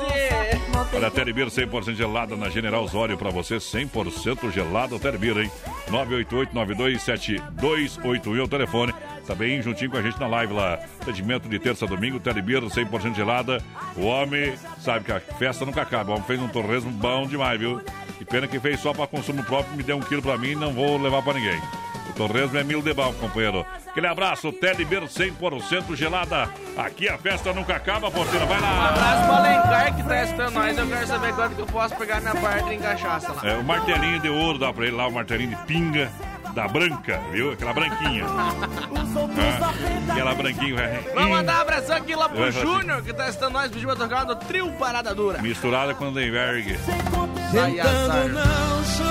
Speaker 3: Olha, Telebir 100% gelada na General Osório pra você, 100% gelada Telebir, hein? 988-927281 é o telefone. Também juntinho com a gente na live lá. Atendimento de terça a domingo, Telebir 100% gelada. O homem sabe que a festa nunca acaba. O homem fez um torresmo bom demais, viu? E pena que fez só pra consumo próprio, me deu um quilo pra mim não vou levar pra ninguém. Torresmo é mil de bal, companheiro. Aquele abraço, Telebir 100% gelada. Aqui a festa nunca acaba, porteira. Vai
Speaker 6: Um
Speaker 3: lá.
Speaker 6: abraço pro Alencar que tá estando nós. Eu quero saber quanto que eu posso pegar minha parte em cachaça lá.
Speaker 3: É, o martelinho de ouro dá pra ele lá, o martelinho de pinga da branca, viu? Aquela branquinha. Ah, aquela branquinha.
Speaker 6: Vamos mandar um abração aqui lá pro. Júnior, que tá estando nós, pediu pra tocar no trio Parada Dura.
Speaker 3: Misturada com o
Speaker 6: azar.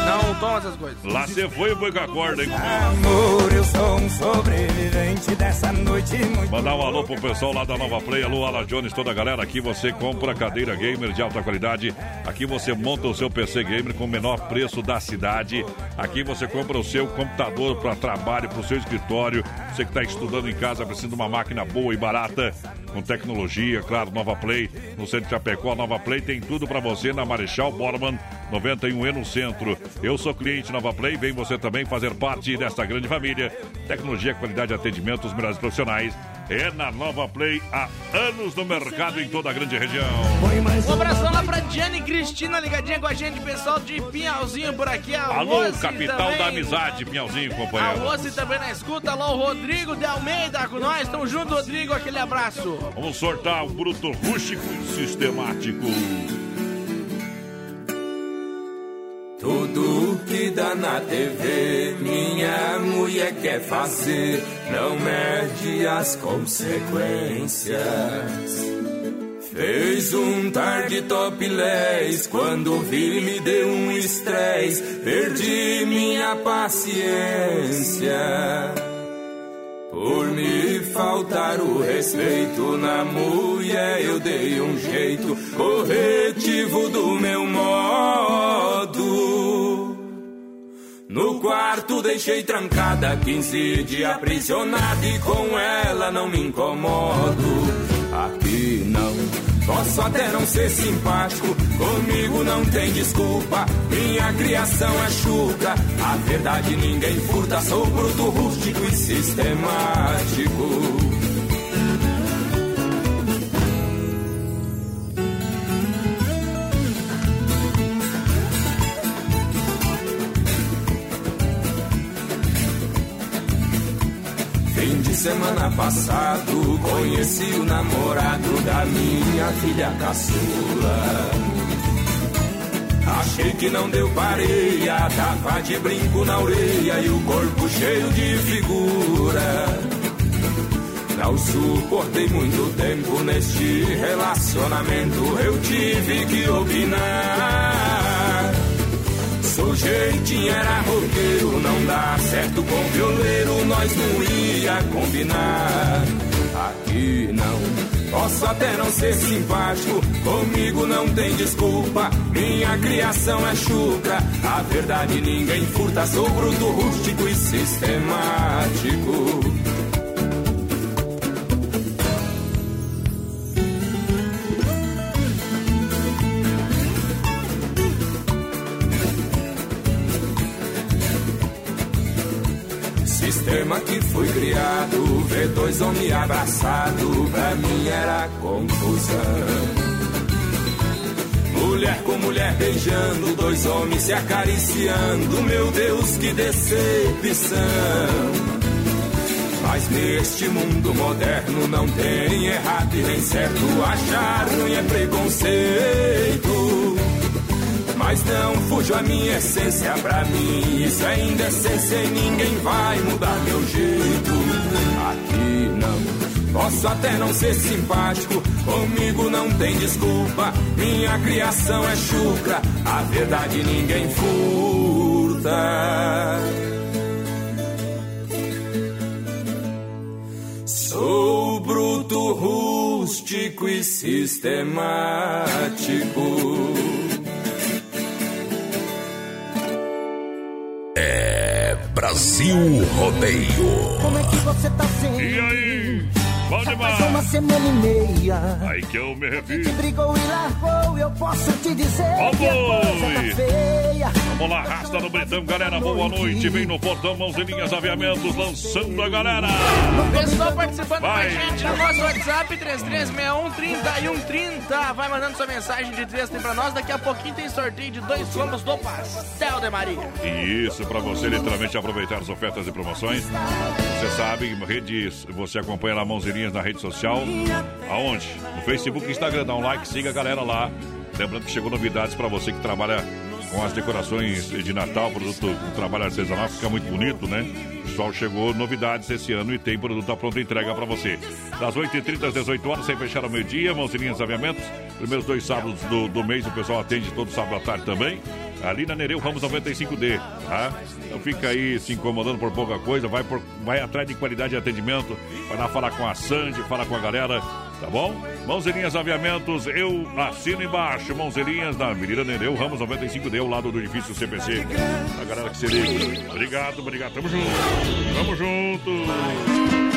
Speaker 6: Não tomo essas coisas.
Speaker 3: Lá você foi o boi com a corda, hein?
Speaker 19: Amor, eu sou um sobrevivente dessa noite muito
Speaker 3: Mandar um alô pro pessoal lá da Nova Play, alô Ala Jones, toda a galera. Aqui você compra cadeira gamer de alta qualidade. Aqui você monta o seu PC gamer com o menor preço da cidade. Aqui você compra o seu computador para trabalho, para o seu escritório. Você que está estudando em casa, precisa de uma máquina boa e barata, com tecnologia, claro, Nova Play. No centro de Chapecó, Nova Play tem tudo para você na Marechal Borman 91E no centro. Eu sou cliente Nova Play, vem você também fazer parte desta grande família. Tecnologia, qualidade de atendimento, os melhores profissionais. É na Nova Play há anos no mercado em toda a grande região.
Speaker 6: Um abração lá pra Diane Cristina, ligadinha com a gente, pessoal de Pinhalzinho por aqui. A
Speaker 3: Alô,
Speaker 6: Rose
Speaker 3: capital
Speaker 6: também.
Speaker 3: da amizade, Pinhalzinho,
Speaker 6: A
Speaker 3: companheiro.
Speaker 6: Rose também na escuta. Alô, Rodrigo de Almeida com nós. Tamo junto, Rodrigo. Aquele abraço.
Speaker 3: Vamos sortar o bruto rústico e sistemático.
Speaker 19: Tudo que dá na TV, minha mulher quer fazer, não mede as consequências. Fez um tarde topless, quando vi me deu um estresse, perdi minha paciência. Por me faltar o respeito na mulher, eu dei um jeito corretivo do meu modo. No quarto deixei trancada, 15 dias aprisionada e com ela não me incomodo. Aqui não, posso até não ser simpático, comigo não tem desculpa. Minha criação é chuca, a verdade ninguém furta. Sou bruto, rústico e sistemático. Semana passado, conheci o namorado da minha filha caçula. Achei que não deu pareia, tava de brinco na orelha e o corpo cheio de figura. Não suportei muito tempo neste relacionamento, eu tive que opinar. Sujeitinho era roqueiro, não dá certo com violeiro, nós não ia combinar. Aqui não, posso até não ser simpático, comigo não tem desculpa. Minha criação é chucra, a verdade ninguém furta. Sou bruto, rústico e sistemático. Sistema que foi criado, ver dois homens abraçados, pra mim era confusão. Mulher com mulher beijando, dois homens se acariciando, meu Deus, que decepção. Mas neste mundo moderno não tem errado e nem certo, achar ruim é preconceito. Mas não fujo a minha essência pra mim. Isso é indecência e ninguém vai mudar meu jeito. Aqui não. Posso até não ser simpático, comigo não tem desculpa. Minha criação é chucra, a verdade ninguém furta. Sou bruto, rústico e sistemático.
Speaker 1: Brasil Rodeio.
Speaker 2: Como é que você tá sendo?
Speaker 3: E aí? Bom
Speaker 2: Já
Speaker 3: demais.
Speaker 2: faz uma semana e meia.
Speaker 3: Aí que eu me
Speaker 2: Te
Speaker 3: refiro.
Speaker 2: brigou e largou, eu posso te dizer
Speaker 3: Ó,
Speaker 2: que a coisa tá feia.
Speaker 3: Vamos lá, rasta no Bretão, galera. Boa noite. Vem no portão, mãos e linhas, aviamentos, lançando a galera.
Speaker 6: Pessoal participando com a gente no nosso WhatsApp 3361 Vai mandando sua mensagem de texto aí pra nós. Daqui a pouquinho tem sorteio de dois combos do Pastel de Maria.
Speaker 3: E isso, para você literalmente aproveitar as ofertas e promoções. Você sabe, redes, você acompanha lá Mãozinhas na rede social. Aonde? No Facebook e Instagram. Dá um like, siga a galera lá. Lembrando que chegou novidades para você que trabalha com as decorações de Natal, produto com trabalho artesanal, fica muito bonito, né? Pessoal, chegou novidades esse ano e tem produto à pronta entrega para você. Das 8h30 às 18 horas, sem fechar ao meio-dia, Mãozinhas Aviamentos. Primeiros dois sábados do, do mês, o pessoal atende todo sábado à tarde também. ali na Nereu Ramos 95D, tá? Então fica aí se incomodando por pouca coisa, vai, por, vai atrás de qualidade de atendimento, vai lá falar com a Sandy, fala com a galera, tá bom? Mãozelinhas Aviamentos, eu assino embaixo, Mãozelinhas na Avenida Nereu Ramos 95D, ao lado do edifício CPC. A galera que se liga. Obrigado, obrigado, tamo junto, tamo junto.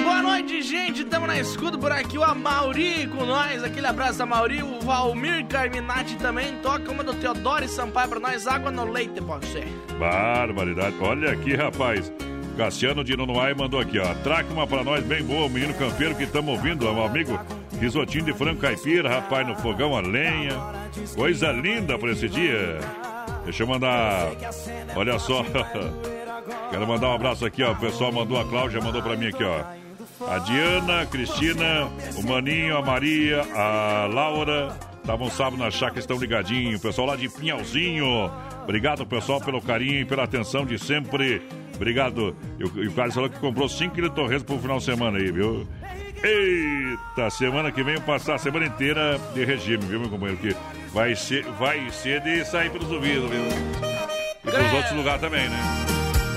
Speaker 6: Boa noite, gente. Tamo na escuta por aqui. O Amauri com nós. Aquele abraço, Amauri. O Valmir Carminati também toca uma do Teodoro e Sampaio pra nós. Água no leite, pode ser.
Speaker 3: Barbaridade. Olha aqui, rapaz. Cassiano de Nonoai mandou aqui, ó. Traca uma pra nós bem boa, o menino campeiro que estamos ouvindo, é um amigo. Risotinho de frango caipira, rapaz, no fogão a lenha. Coisa linda pra esse dia. Deixa eu mandar. Olha só. Quero mandar um abraço aqui, ó. O pessoal mandou, a Cláudia mandou pra mim aqui, ó. A Diana, a Cristina, o Maninho, a Maria, a Laura. Estavam sábado na chácara, estão ligadinhos. O pessoal lá de Pinhalzinho. Obrigado, pessoal, pelo carinho e pela atenção de sempre. Obrigado. E o, e o Carlos falou que comprou 5 quilos de torresmo pro final de semana aí, viu? Eita, semana que vem eu passar a semana inteira de regime, viu, meu companheiro? Que vai ser, vai ser de sair pelos ouvidos, viu? E pros outros lugares também, né?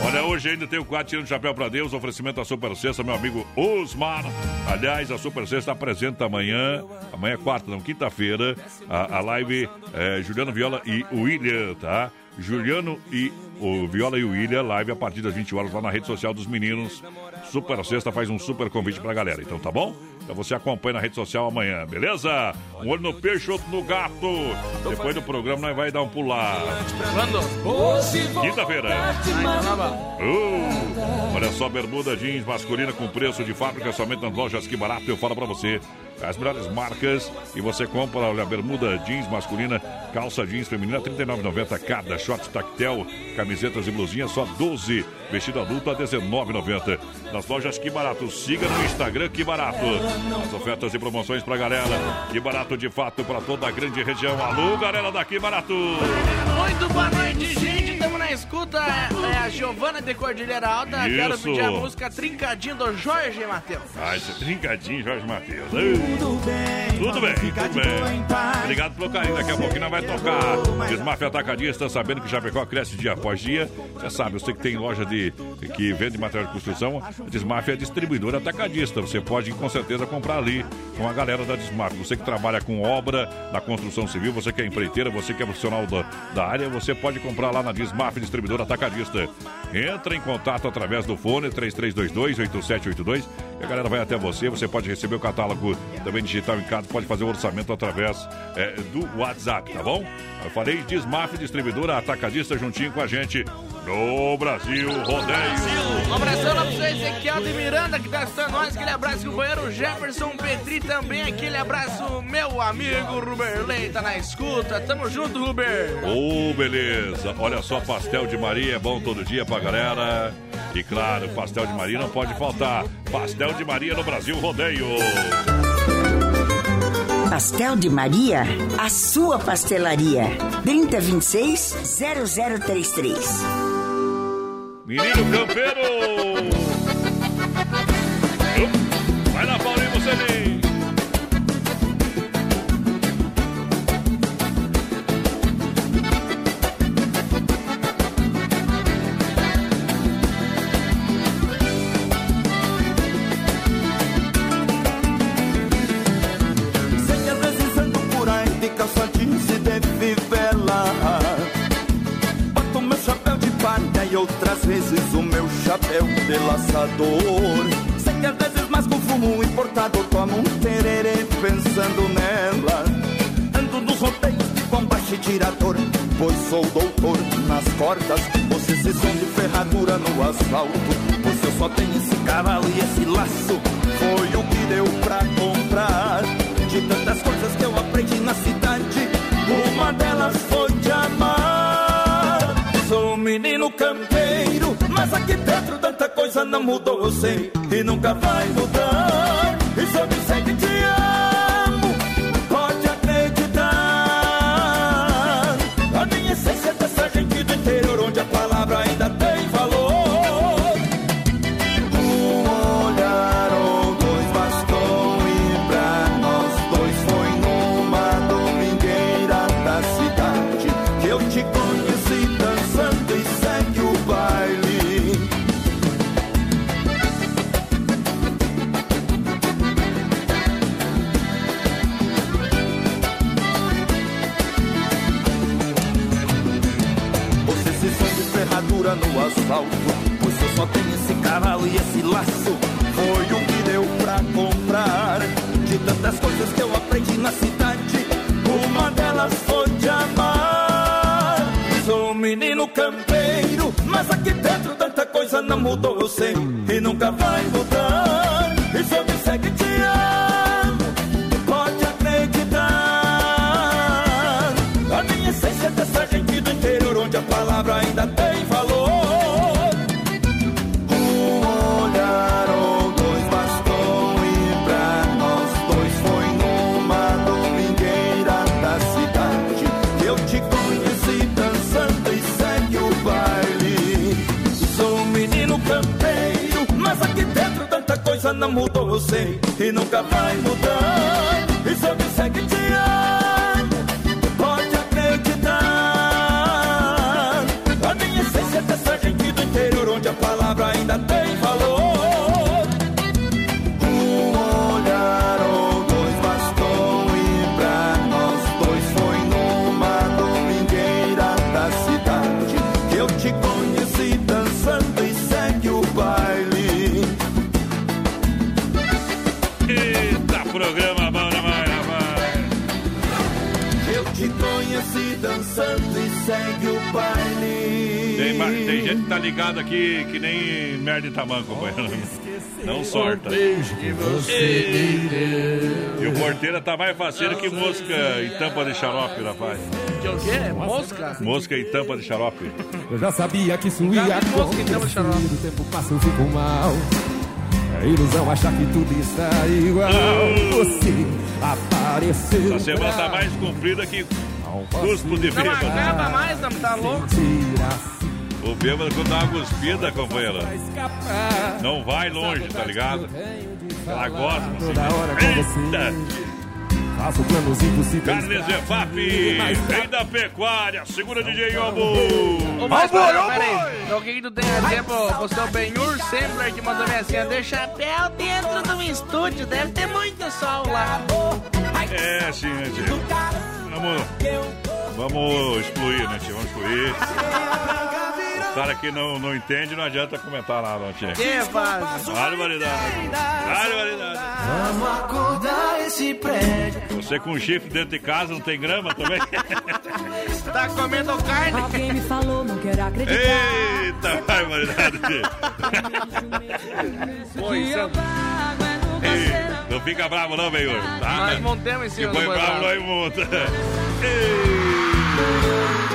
Speaker 3: Olha, hoje ainda tem o quadro Tirando o Chapéu pra Deus, oferecimento da Super Sexta, meu amigo Osmar. Aliás, a Super Sexta apresenta amanhã, amanhã é quarta, não, quinta-feira, a, a live é, Juliano Viola e William, tá? Juliano e o Viola e o William, live a partir das 20 horas lá na rede social dos meninos. Super Sexta faz um super convite pra galera, então tá bom? Então você acompanha na rede social amanhã, beleza? Um olho no peixe, outro no gato. Depois do programa nós vai dar um pular. Quinta-feira. Uh, olha só, bermuda jeans masculina com preço de fábrica somente nas lojas que barato. Eu falo pra você. As melhores marcas e você compra, olha, bermuda jeans masculina, calça jeans feminina, R$ 39,90 cada, short tactel, camisetas e blusinhas, só 12, vestido adulto a R$ 19,90. Nas lojas Que Barato, siga no Instagram Que Barato. As ofertas e promoções pra galera, Que Barato de fato para toda a grande região. Alô, galera da Que Barato.
Speaker 6: Muito boa noite, gente. Na escuta. É a Giovana de Cordilheira Alta. Quero
Speaker 3: Isso.
Speaker 6: pedir a música Trincadinho do Jorge Matheus.
Speaker 3: Ah, esse trincadinho, Jorge Matheus. Tudo bem, tudo bem, tudo bem. Obrigado pelo carinho. Daqui a pouquinho nós vai tocar Desmafia Atacadista, sabendo que Chapecó cresce dia após dia. Você sabe, você que tem loja de que vende material de construção, a Desmafia é distribuidora atacadista. Você pode com certeza comprar ali com a galera da Desmafia. Você que trabalha com obra na construção civil, você que é empreiteira, você que é profissional da, da área, você pode comprar lá na Desmafia Distribuidora Atacadista. Entra em contato através do fone 3322-8782 e a galera vai até você. Você pode receber o catálogo também digital em casa, pode fazer o orçamento através é, do WhatsApp, tá bom? Eu falei Desmaf Distribuidora Atacadista juntinho com a gente no Brasil Rodeio.
Speaker 6: Um abração lá pro seu Ezequiel de Miranda que tá assistindo nós. Aquele abraço, companheiro Jefferson Petri também. Aquele abraço, meu amigo Ruberley, tá na escuta. Tamo junto, Ruber.
Speaker 3: Ô, beleza. Olha só, pastel de Maria é bom todo dia pra galera. E claro, pastel de Maria não pode faltar. Pastel de Maria no Brasil Rodeio.
Speaker 8: Pastel de Maria, a sua pastelaria. 3026-0033.
Speaker 3: Menino Campeiro!
Speaker 20: Chapéu de laçador. Sei que às vezes mais com fumo importado tomo um tererê pensando nela. Ando nos rodeios de bombacha e tirador Pois sou doutor nas cordas. Você se de ferradura no asfalto Pois eu só tenho esse cavalo e esse laço. Foi o que deu pra comprar. De tantas coisas que eu aprendi na cidade Uma delas foi te amar. Sou um menino campeiro Mas aqui coisa não mudou, eu sei E nunca vai mudar. E se só tenho esse cavalo e esse laço. Foi o que deu pra comprar. De tantas coisas que eu aprendi na cidade, uma delas foi de amar. Sou um menino campeiro, mas aqui dentro tanta coisa não mudou, eu sei, e nunca vai mudar. Não mudou, eu sei, e nunca vai mudar. E se
Speaker 3: tá ligado aqui que nem merda em tamanho, companheiro. Não sorta. E o porteira tá mais faceiro que mosca em tampa de xarope, rapaz.
Speaker 6: Que o quê? Mosca?
Speaker 3: Mosca em tampa de xarope.
Speaker 7: Eu já sabia que isso ia
Speaker 6: de
Speaker 7: acontecer. O tempo passa, eu fico mal. É ilusão achar que tudo está igual. Você apareceu.
Speaker 3: Essa semana tá mais comprida que cuspo de
Speaker 6: Não
Speaker 3: bêbado.
Speaker 6: acaba mais, não tá louco?
Speaker 3: O bêbado quando dá uma cuspida, companheiro, não vai longe, tá ligado? Ela gosta, não sei.
Speaker 7: Toda hora com
Speaker 3: Eita!
Speaker 7: Faço planos impossíveis.
Speaker 3: Carnes EFAP, rei da pecuária, segura DJ Obo!
Speaker 6: Ô, mas pera, pera aí. O que que tu tem a dizer pro, pro seu Benhur Sembler que mandou minha senha? De chapéu dentro do estúdio, deve ter muito sol lá.
Speaker 3: É, sim, né, tio? Vamos, vamos excluir, né, tio? Vamos excluir. O cara que não, não entende, não adianta comentar nada, não, tio.
Speaker 6: Que?
Speaker 3: Barbaridade. Barbaridade.
Speaker 2: Vamos acordar esse prédio.
Speaker 3: Você com chifre dentro de casa não tem grama também?
Speaker 6: Tá comendo carne?
Speaker 21: Alguém me falou, não quero acreditar.
Speaker 3: Eita, barbaridade.
Speaker 6: Pois é.
Speaker 3: Ei, Não fica bravo não, velho. Tá?
Speaker 6: Nós montemos em
Speaker 3: Se
Speaker 6: cima
Speaker 3: foi
Speaker 6: do
Speaker 3: bravo, nós monta. Ei.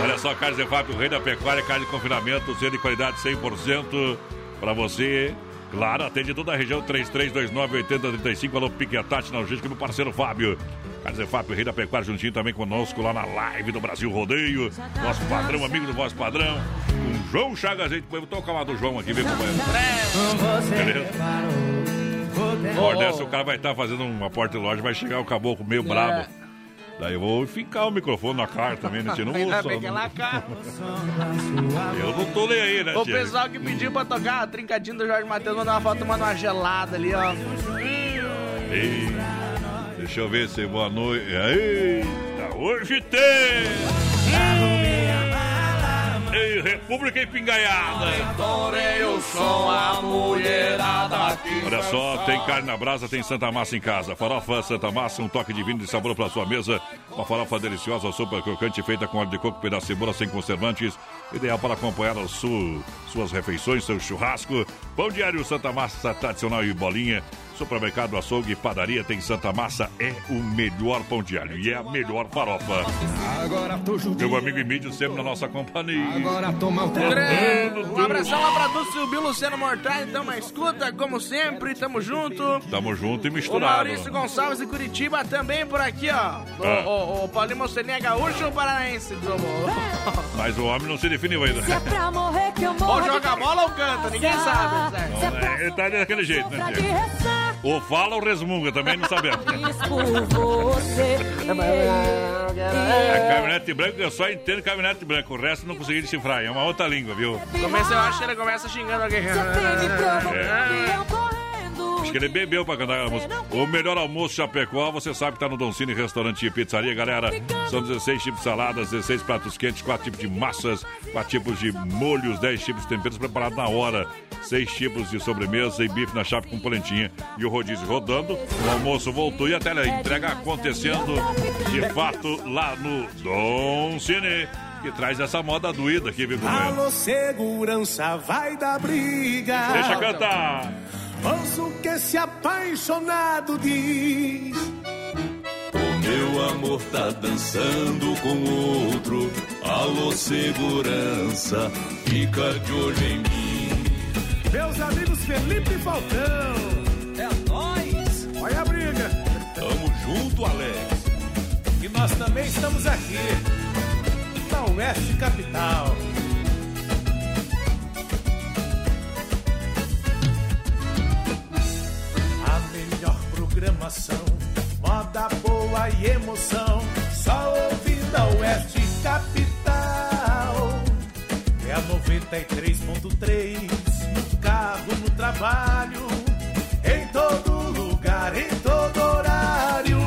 Speaker 3: Olha só, Carnes Efap, o rei da pecuária, carne de confinamento, sendo de qualidade 100% para você. Claro, atende toda a região 3329-8035. Alô, Piquetate na logística, meu parceiro Fábio. Carnes Efap, o rei da pecuária, juntinho também conosco lá na live do Brasil Rodeio. Nosso padrão, amigo do vosso padrão. Com João Chagas, gente. Vou tocar uma do João aqui, vem companheiro. Beleza? Hora dessa, o cara vai estar fazendo uma porta de loja, vai chegar o caboclo meio brabo. Daí eu vou ficar o microfone na cara também, né, tia? Não vou
Speaker 6: Ainda
Speaker 3: só.
Speaker 6: ela cara.
Speaker 3: Eu não tô nem aí, né,
Speaker 6: O
Speaker 3: tia?
Speaker 6: pessoal que pediu pra tocar a trincadinha do Jorge Matheus mandou uma foto tomando uma gelada ali, ó.
Speaker 3: Ei, deixa eu ver se boa noite. Eita, hoje tem! Ei, República
Speaker 6: o som, a mulherada.
Speaker 3: Olha só, tem carne na brasa, tem Santa Massa em casa. Farofa Santa Massa, um toque divino de sabor para sua mesa. Uma farofa deliciosa, super crocante, feita com óleo de coco, pedaço de cebola, sem conservantes. Ideal para acompanhar as su- suas refeições, seu churrasco. Pão diário Santa Massa, tradicional e bolinha. Supermercado, açougue, padaria, tem Santa Massa. É o melhor pão diário e é a melhor farofa.
Speaker 7: Agora tô
Speaker 3: Meu amigo Emílio sempre na nossa companhia.
Speaker 7: Agora toma o
Speaker 6: Um abração lá pra Dulce Bill, Luciano Mortais, então na escuta, como sempre, tamo junto.
Speaker 3: Tamo junto e
Speaker 6: O
Speaker 3: misturado.
Speaker 6: Maurício Gonçalves de Curitiba também por aqui, ó. O,
Speaker 3: Ah.
Speaker 6: o, o Paulinho Mocelinha é gaúcho ou paranaense?
Speaker 3: Mas o homem não se definiu ainda.
Speaker 21: Pra morrer que eu
Speaker 6: Ou
Speaker 21: morro.
Speaker 6: joga bola ou canta, ninguém sabe, certo?
Speaker 3: Não, é, Ele tá daquele jeito, né,
Speaker 21: rezar
Speaker 3: Ou fala ou resmunga, também não sabemos.
Speaker 21: por você.
Speaker 3: É caminhonete branco, eu só entendo caminhonete branco, o resto não consegui decifrar, é uma outra língua, viu?
Speaker 6: Começa, eu acho que ele começa xingando alguém.
Speaker 3: É. Acho que ele bebeu pra cantar a música. O melhor almoço Chapecó, você sabe que tá no Don Cine Restaurante e Pizzaria, galera. São 16 tipos de saladas, 16 pratos quentes, 4 tipos de massas, 4 tipos de molhos, 10 tipos de temperos preparados na hora, 6 tipos de sobremesa e bife na chapa com polentinha. E o rodízio rodando, o almoço voltou e a tela entrega acontecendo de fato lá no Don Cine. Que traz essa moda doída aqui, viu, companheiro?
Speaker 22: Alô, segurança, vai dar briga.
Speaker 3: Deixa cantar.
Speaker 22: Ouça o que esse apaixonado diz.
Speaker 19: O meu amor tá dançando com outro. Alô, segurança, fica de olho em mim.
Speaker 22: Meus amigos Felipe e Falcão.
Speaker 23: É nóis.
Speaker 22: Olha a briga.
Speaker 19: Tamo junto, Alex.
Speaker 22: E nós também estamos aqui. Na Oeste Capital. Programação, moda boa e emoção. Só ouvindo a Oeste Capital. É a 93.3 no carro, no trabalho, em todo lugar, em todo horário.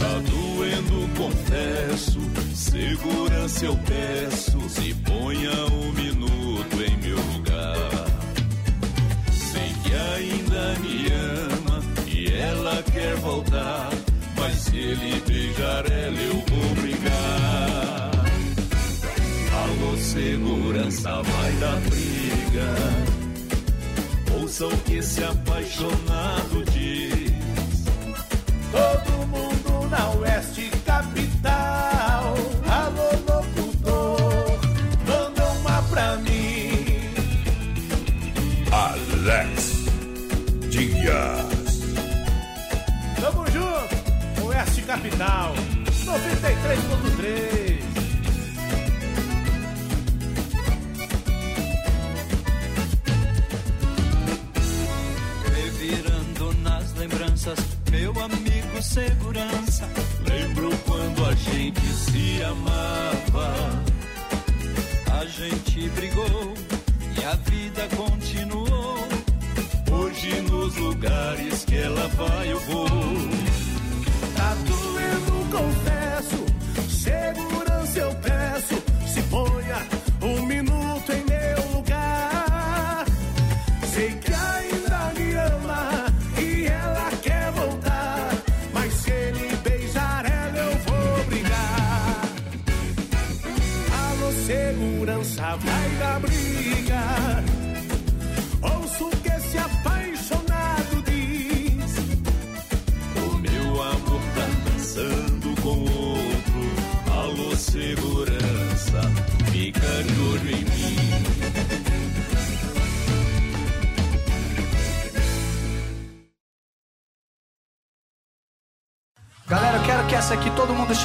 Speaker 19: Tá doendo, confesso. Segurança eu peço. Se ponha um minuto voltar. Mas se ele beijar ela, eu vou brigar. Alô, segurança, vai dar briga. Ouça o que esse apaixonado diz.
Speaker 22: Todo mundo na Oeste Capital. Alô, locutor, manda uma pra mim.
Speaker 1: Alex Dias.
Speaker 22: Capital, 93.3.
Speaker 19: Revirando nas lembranças, meu amigo segurança. Lembro quando a gente se amava. A gente brigou e a vida continuou. Hoje nos lugares que ela vai eu vou.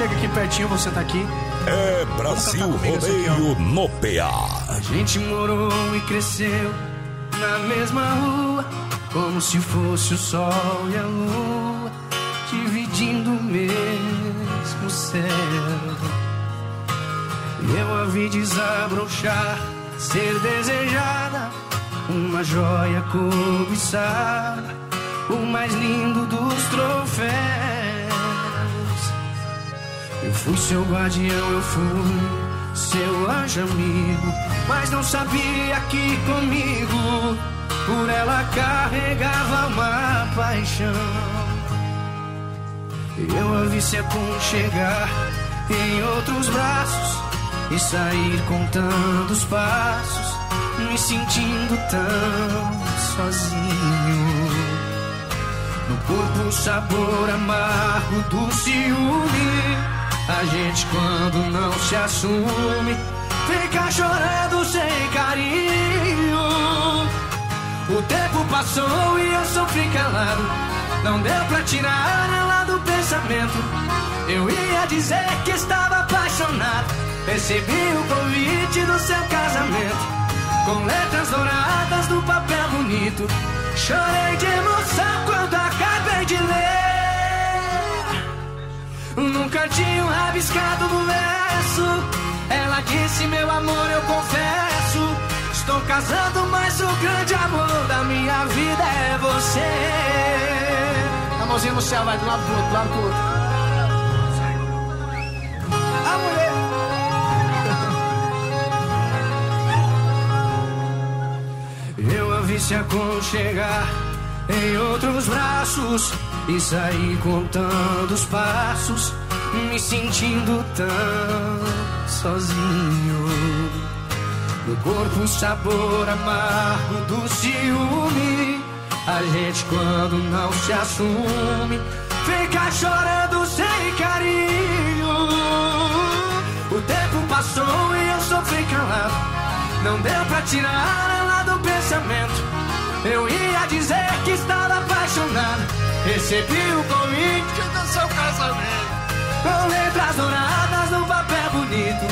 Speaker 24: Chegue aqui pertinho, você tá aqui.
Speaker 1: É Brasil Rodeio no PA.
Speaker 2: A gente morou e cresceu na mesma rua, como se fosse o sol e a lua, dividindo o mesmo céu. Eu a vi desabrochar, ser desejada, uma joia cobiçada, o mais lindo dos troféus. Eu fui seu guardião, eu fui seu anjo amigo, mas não sabia que comigo por ela carregava uma paixão. Eu a vi se aconchegar em outros braços e sair contando os passos, me sentindo tão sozinho. No corpo o sabor amargo do ciúme. A gente quando não se assume fica chorando sem carinho. O tempo passou e eu sofri calado. Não deu pra tirar ela do pensamento. Eu ia dizer que estava apaixonado. Recebi o convite do seu casamento. Com letras douradas no papel bonito. Chorei de emoção quando acabei de ler. Num cantinho rabiscado no verso. Ela disse: Meu amor, eu confesso. Estou casando, mas o grande amor da minha
Speaker 25: vida é você. A mãozinha no céu, vai do lado do outro, do lado do outro. A mulher. Eu a vi se aconchegar em outros braços e saí contando os passos, me sentindo tão sozinho. No corpo um sabor amargo do ciúme. A gente quando não se assume, fica chorando sem carinho. O tempo passou e eu sofri calado. Não deu pra tirar ela do pensamento. Eu ia dizer que estava apaixonado. Recebi o convite do seu casamento. Com letras douradas num papel bonito.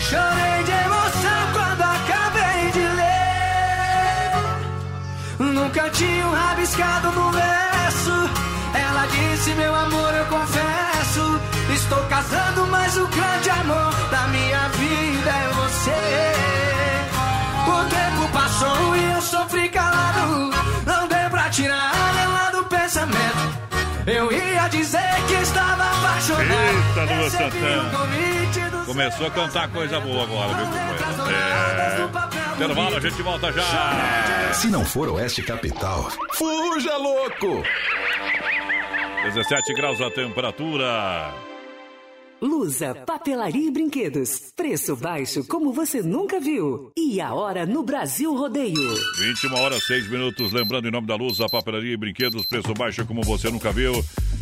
Speaker 25: Chorei de emoção quando acabei de ler. Num cantinho rabiscado no verso. Ela disse: Meu amor, eu confesso. Estou casando, mas o grande amor da minha vida é você. O tempo passou e eu sofri calado. Não deu pra tirar. Eu ia dizer que estava apaixonado.
Speaker 3: Eita, Lua Santana.
Speaker 25: convite do
Speaker 3: Começou a cantar coisa boa agora, viu, companheiro? É. Intervalo, a gente volta já.
Speaker 1: Se não for Oeste Capital, fuja louco!
Speaker 3: 17 graus a temperatura.
Speaker 10: Lusa, papelaria e brinquedos. Preço baixo como você nunca viu. E a hora no Brasil Rodeio.
Speaker 3: 21 horas 6 minutos. Lembrando, em nome da Luz, a papelaria e brinquedos, preço baixo como você nunca viu.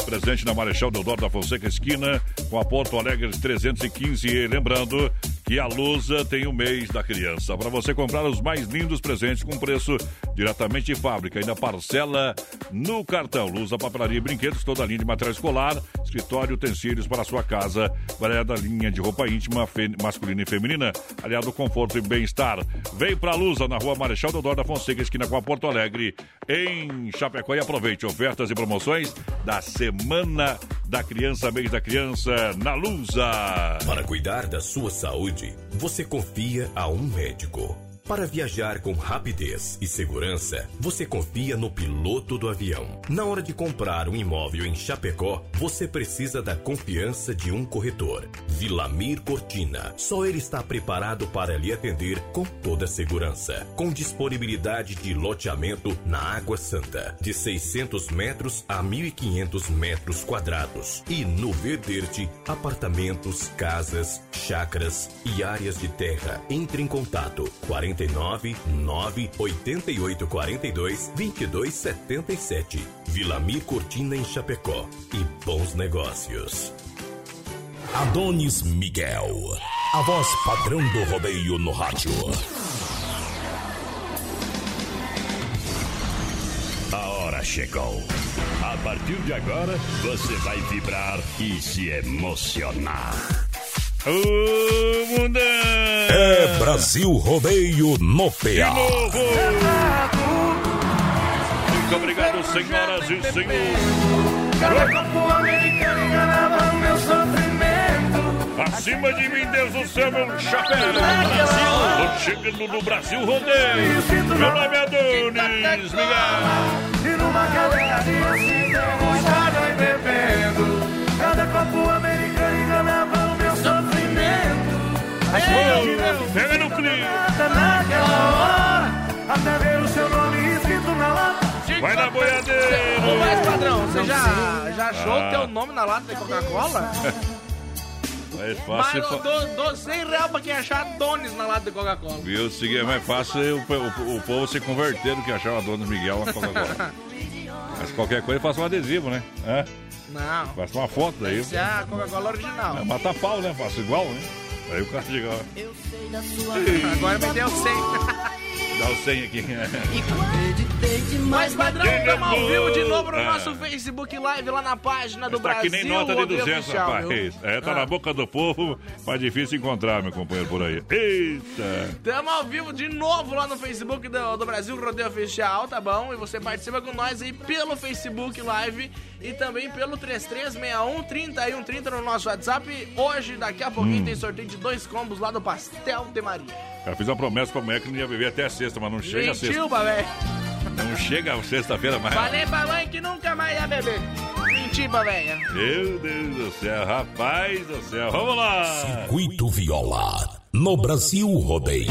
Speaker 3: Presente na Marechal Deodoro da Fonseca Esquina, com a Porto Alegre 315. E lembrando que a Lusa tem o mês da criança. Para você comprar os mais lindos presentes com preço diretamente de fábrica. Ainda parcela no cartão. Lusa, papelaria e brinquedos, toda a linha de material escolar, escritório, utensílios para a sua casa. Variada linha de roupa íntima, masculina e feminina, aliado conforto e bem-estar. Vem pra Lusa, na rua Marechal Deodoro da Fonseca, esquina com a Porto Alegre, em Chapecó. E aproveite ofertas e promoções da Semana da Criança, mês da criança, na Lusa.
Speaker 26: Para cuidar da sua saúde, você confia a um médico. Para viajar com rapidez e segurança, você confia no piloto do avião. Na hora de comprar um imóvel em Chapecó, você precisa da confiança de um corretor. Vilamir Cortina. Só ele está preparado para lhe atender com toda segurança. Com disponibilidade de loteamento na Água Santa, de 600 metros a 1.500 metros quadrados. E no Verderte, apartamentos, casas, chacras e áreas de terra. Entre em contato 49 9 88 42 22 77. Vilamir Cortina em Chapecó. E bons negócios.
Speaker 2: Adonis Miguel, a voz padrão do rodeio no rádio.
Speaker 27: A hora chegou. A partir de agora, você vai vibrar e se emocionar.
Speaker 3: Mundão!
Speaker 2: É Brasil Rodeio no PA.
Speaker 3: Muito obrigado, senhoras e senhores.
Speaker 5: Cada corpo americano enganava o meu sofrimento.
Speaker 3: Acima de mim, Deus do céu, meu chapéu. Tô chegando no Brasil Rodeio. Meu nome é Adonis Miguel.
Speaker 5: E numa cadeia de assim, derrotado e bebendo. Cada copo americano enganava
Speaker 3: Pega no clima.
Speaker 5: naquela hora. Até ver o seu nome escrito na lata.
Speaker 3: Vai na boiadeira.
Speaker 6: Ô, mais padrão, você já, já achou
Speaker 3: Ah.
Speaker 6: o teu nome na lata de Coca-Cola?
Speaker 3: É
Speaker 6: Mas
Speaker 3: fácil. fa-
Speaker 6: dou, dou 100 reais pra quem achar Adonis na lata de Coca-Cola.
Speaker 3: Viu? Seguir é mais fácil o, o- o povo se converter do que achar o Adonis Miguel uma Coca-Cola. Mas qualquer coisa, faça um adesivo, né? Hã?
Speaker 6: Não.
Speaker 3: Faça uma foto daí.
Speaker 6: Esse é a Coca-Cola original.
Speaker 3: É, mata pau, né? Faço igual, né? Aí o cara chega lá.
Speaker 6: Agora me deu 100.
Speaker 3: Dá o 100 aqui.
Speaker 6: Mas, padrão, estamos ao vivo de novo no
Speaker 3: Ah.
Speaker 6: nosso Facebook Live lá na página do
Speaker 3: Tá
Speaker 6: Brasil.
Speaker 3: que nem nota de
Speaker 6: Rodeio
Speaker 3: 200,
Speaker 6: Oficial,
Speaker 3: rapaz. É, tá
Speaker 6: Ah.
Speaker 3: na boca do povo, mas difícil encontrar, meu companheiro, por aí. Eita!
Speaker 6: Estamos ao vivo de novo lá no Facebook do, do Brasil Rodeio Oficial, tá bom? E você participa com nós aí pelo Facebook Live e também pelo 3361-3130 no nosso WhatsApp. Hoje, daqui a pouquinho,
Speaker 3: Hum.
Speaker 6: tem sorteio de dois combos lá do Pastel de Maria.
Speaker 3: Eu fiz uma promessa pra mulher que não ia beber até a sexta, mas não chega a
Speaker 6: Mentiu,
Speaker 3: sexta.
Speaker 6: velho.
Speaker 3: Não chega sexta-feira mais.
Speaker 6: Falei pra mãe que nunca mais ia beber. Menti pra velha.
Speaker 3: Meu Deus do céu, rapaz do céu. Vamos lá.
Speaker 1: Circuito Viola. No Brasil Rodeio.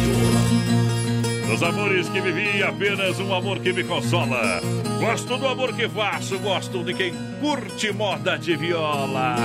Speaker 3: Os amores que vivi, apenas um amor que me consola. Gosto do amor que faço, gosto de quem curte moda de viola.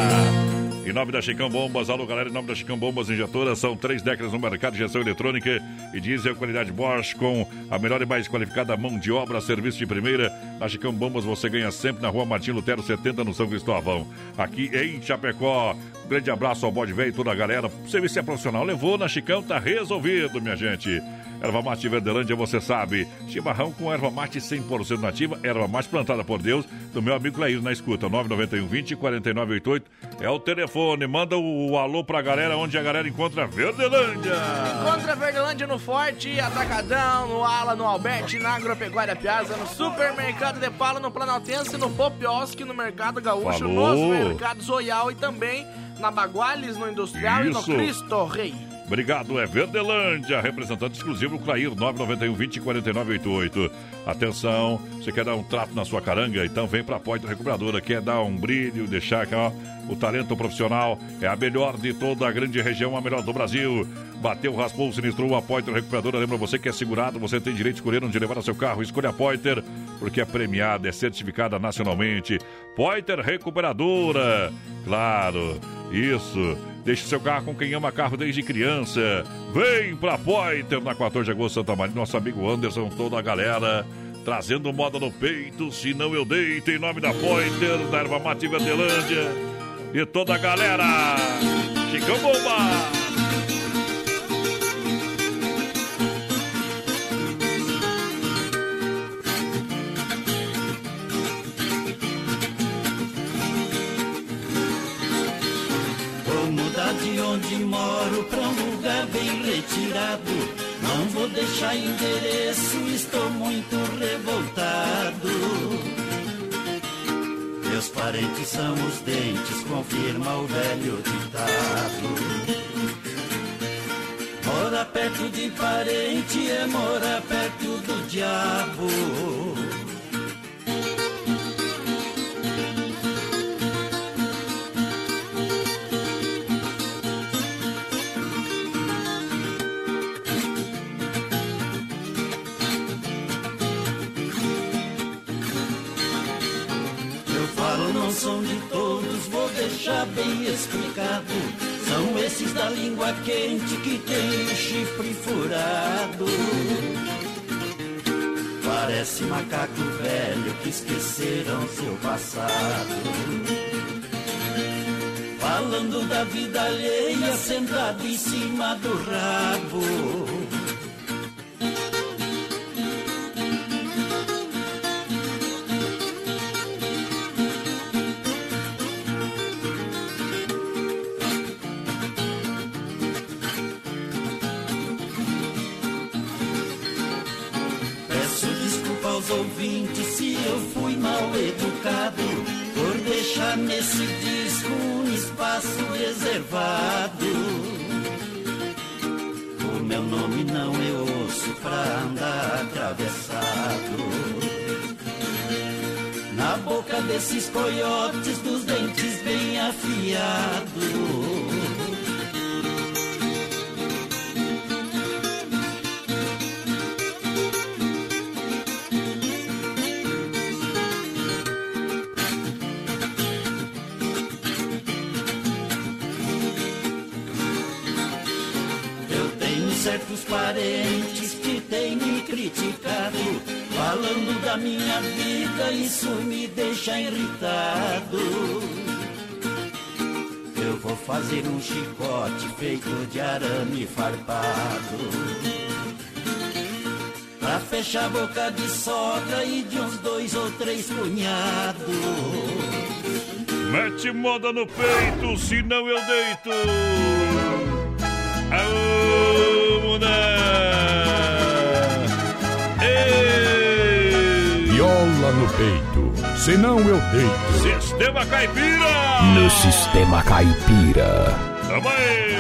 Speaker 3: Em nome da Chicão Bombas, alô galera, em nome da Chicão Bombas Injetoras, são três décadas no mercado de injeção eletrônica e diesel qualidade Bosch com a melhor e mais qualificada mão de obra, serviço de primeira. Na Chicão Bombas você ganha sempre na rua Martim Lutero 70 no São Cristóvão. Aqui em Chapecó, grande abraço ao bode velho e toda a galera. Serviço é profissional, levou na Chicão, tá resolvido, minha gente. Erva mate Verdelândia, você sabe. Chimarrão com erva mate 100% nativa, erva mate plantada por Deus, do meu amigo Leir na escuta. 991 20 4988 é o telefone. Manda o, alô pra galera, onde a galera encontra Verdelândia.
Speaker 6: Encontra Verdelândia no Forte, Atacadão, no Ala, no Alberti, na Agropecuária Piazza, no Supermercado de Pala, no Planaltense, no Popiosque, no Mercado Gaúcho,
Speaker 3: Falou.
Speaker 6: nos Mercados Royal e também na Baguales, no Industrial e
Speaker 3: Isso.
Speaker 6: no Cristo Rei.
Speaker 3: Obrigado, é Verdelândia, representante exclusivo Clair 991 20 4988. Atenção, você quer dar um trato na sua caranga? Então vem pra Poitra Recuperadora, quer dar um brilho, deixar que ó, o talento profissional é a melhor de toda a grande região, a melhor do Brasil. Bateu, raspou, sinistrou a Poiter Recuperadora. Lembra você que é segurado, você tem direito de escolher onde levar o seu carro. Escolha a Poiter, porque é premiada, é certificada nacionalmente. Poiter Recuperadora, claro, isso. Deixe seu carro com quem ama carro desde criança. Vem pra Poiter na 14 de agosto, Santa Maria. Nosso amigo Anderson, toda a galera. Trazendo moda no peito, se não eu deito, em nome da Poiter, da Erva Mate Verdelândia e toda a galera. Chicão Bomba!
Speaker 28: De onde moro pra um lugar bem retirado. Não vou deixar endereço, estou muito revoltado. Meus parentes são os dentes, confirma o velho ditado. Morar perto de parente é morar perto do diabo. Deixar bem explicado. São esses da língua quente que tem o chifre furado. Parece macaco velho que esqueceram seu passado. Falando da vida alheia, sentado em cima do rabo. Espaço reservado. O meu nome não é osso pra andar atravessado. Na boca desses coiotes dos dentes bem afiados. Da minha vida, isso me deixa irritado. Eu vou fazer um chicote feito de arame farpado. Pra fechar a boca de sogra e de uns dois ou três cunhados.
Speaker 3: Mete moda no peito, senão eu deito. Aô,
Speaker 29: No peito, senão eu deito.
Speaker 3: Sistema Caipira!
Speaker 1: No Sistema Caipira.
Speaker 3: Tamo aí!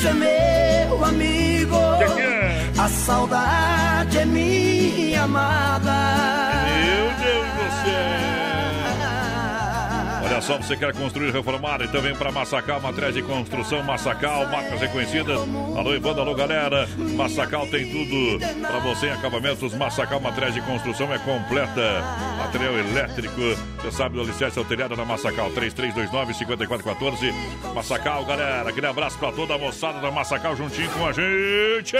Speaker 5: Silêncio é meu amigo.
Speaker 3: Que que é?
Speaker 25: A saudade é minha amada.
Speaker 3: Meu Deus do céu! Olha só, você quer construir, reformar, então vem para Massacal, matriz de construção Massacal, marcas reconhecidas. Alô, Ivanda, alô, galera. Massacal tem tudo para você em acabamentos. Massacal, matriz de construção é completa. Material elétrico, você sabe do alicerce ao telhado na Massacal, 3329-5414. Massacal, galera, aquele abraço para toda a moçada da Massacal juntinho com a gente.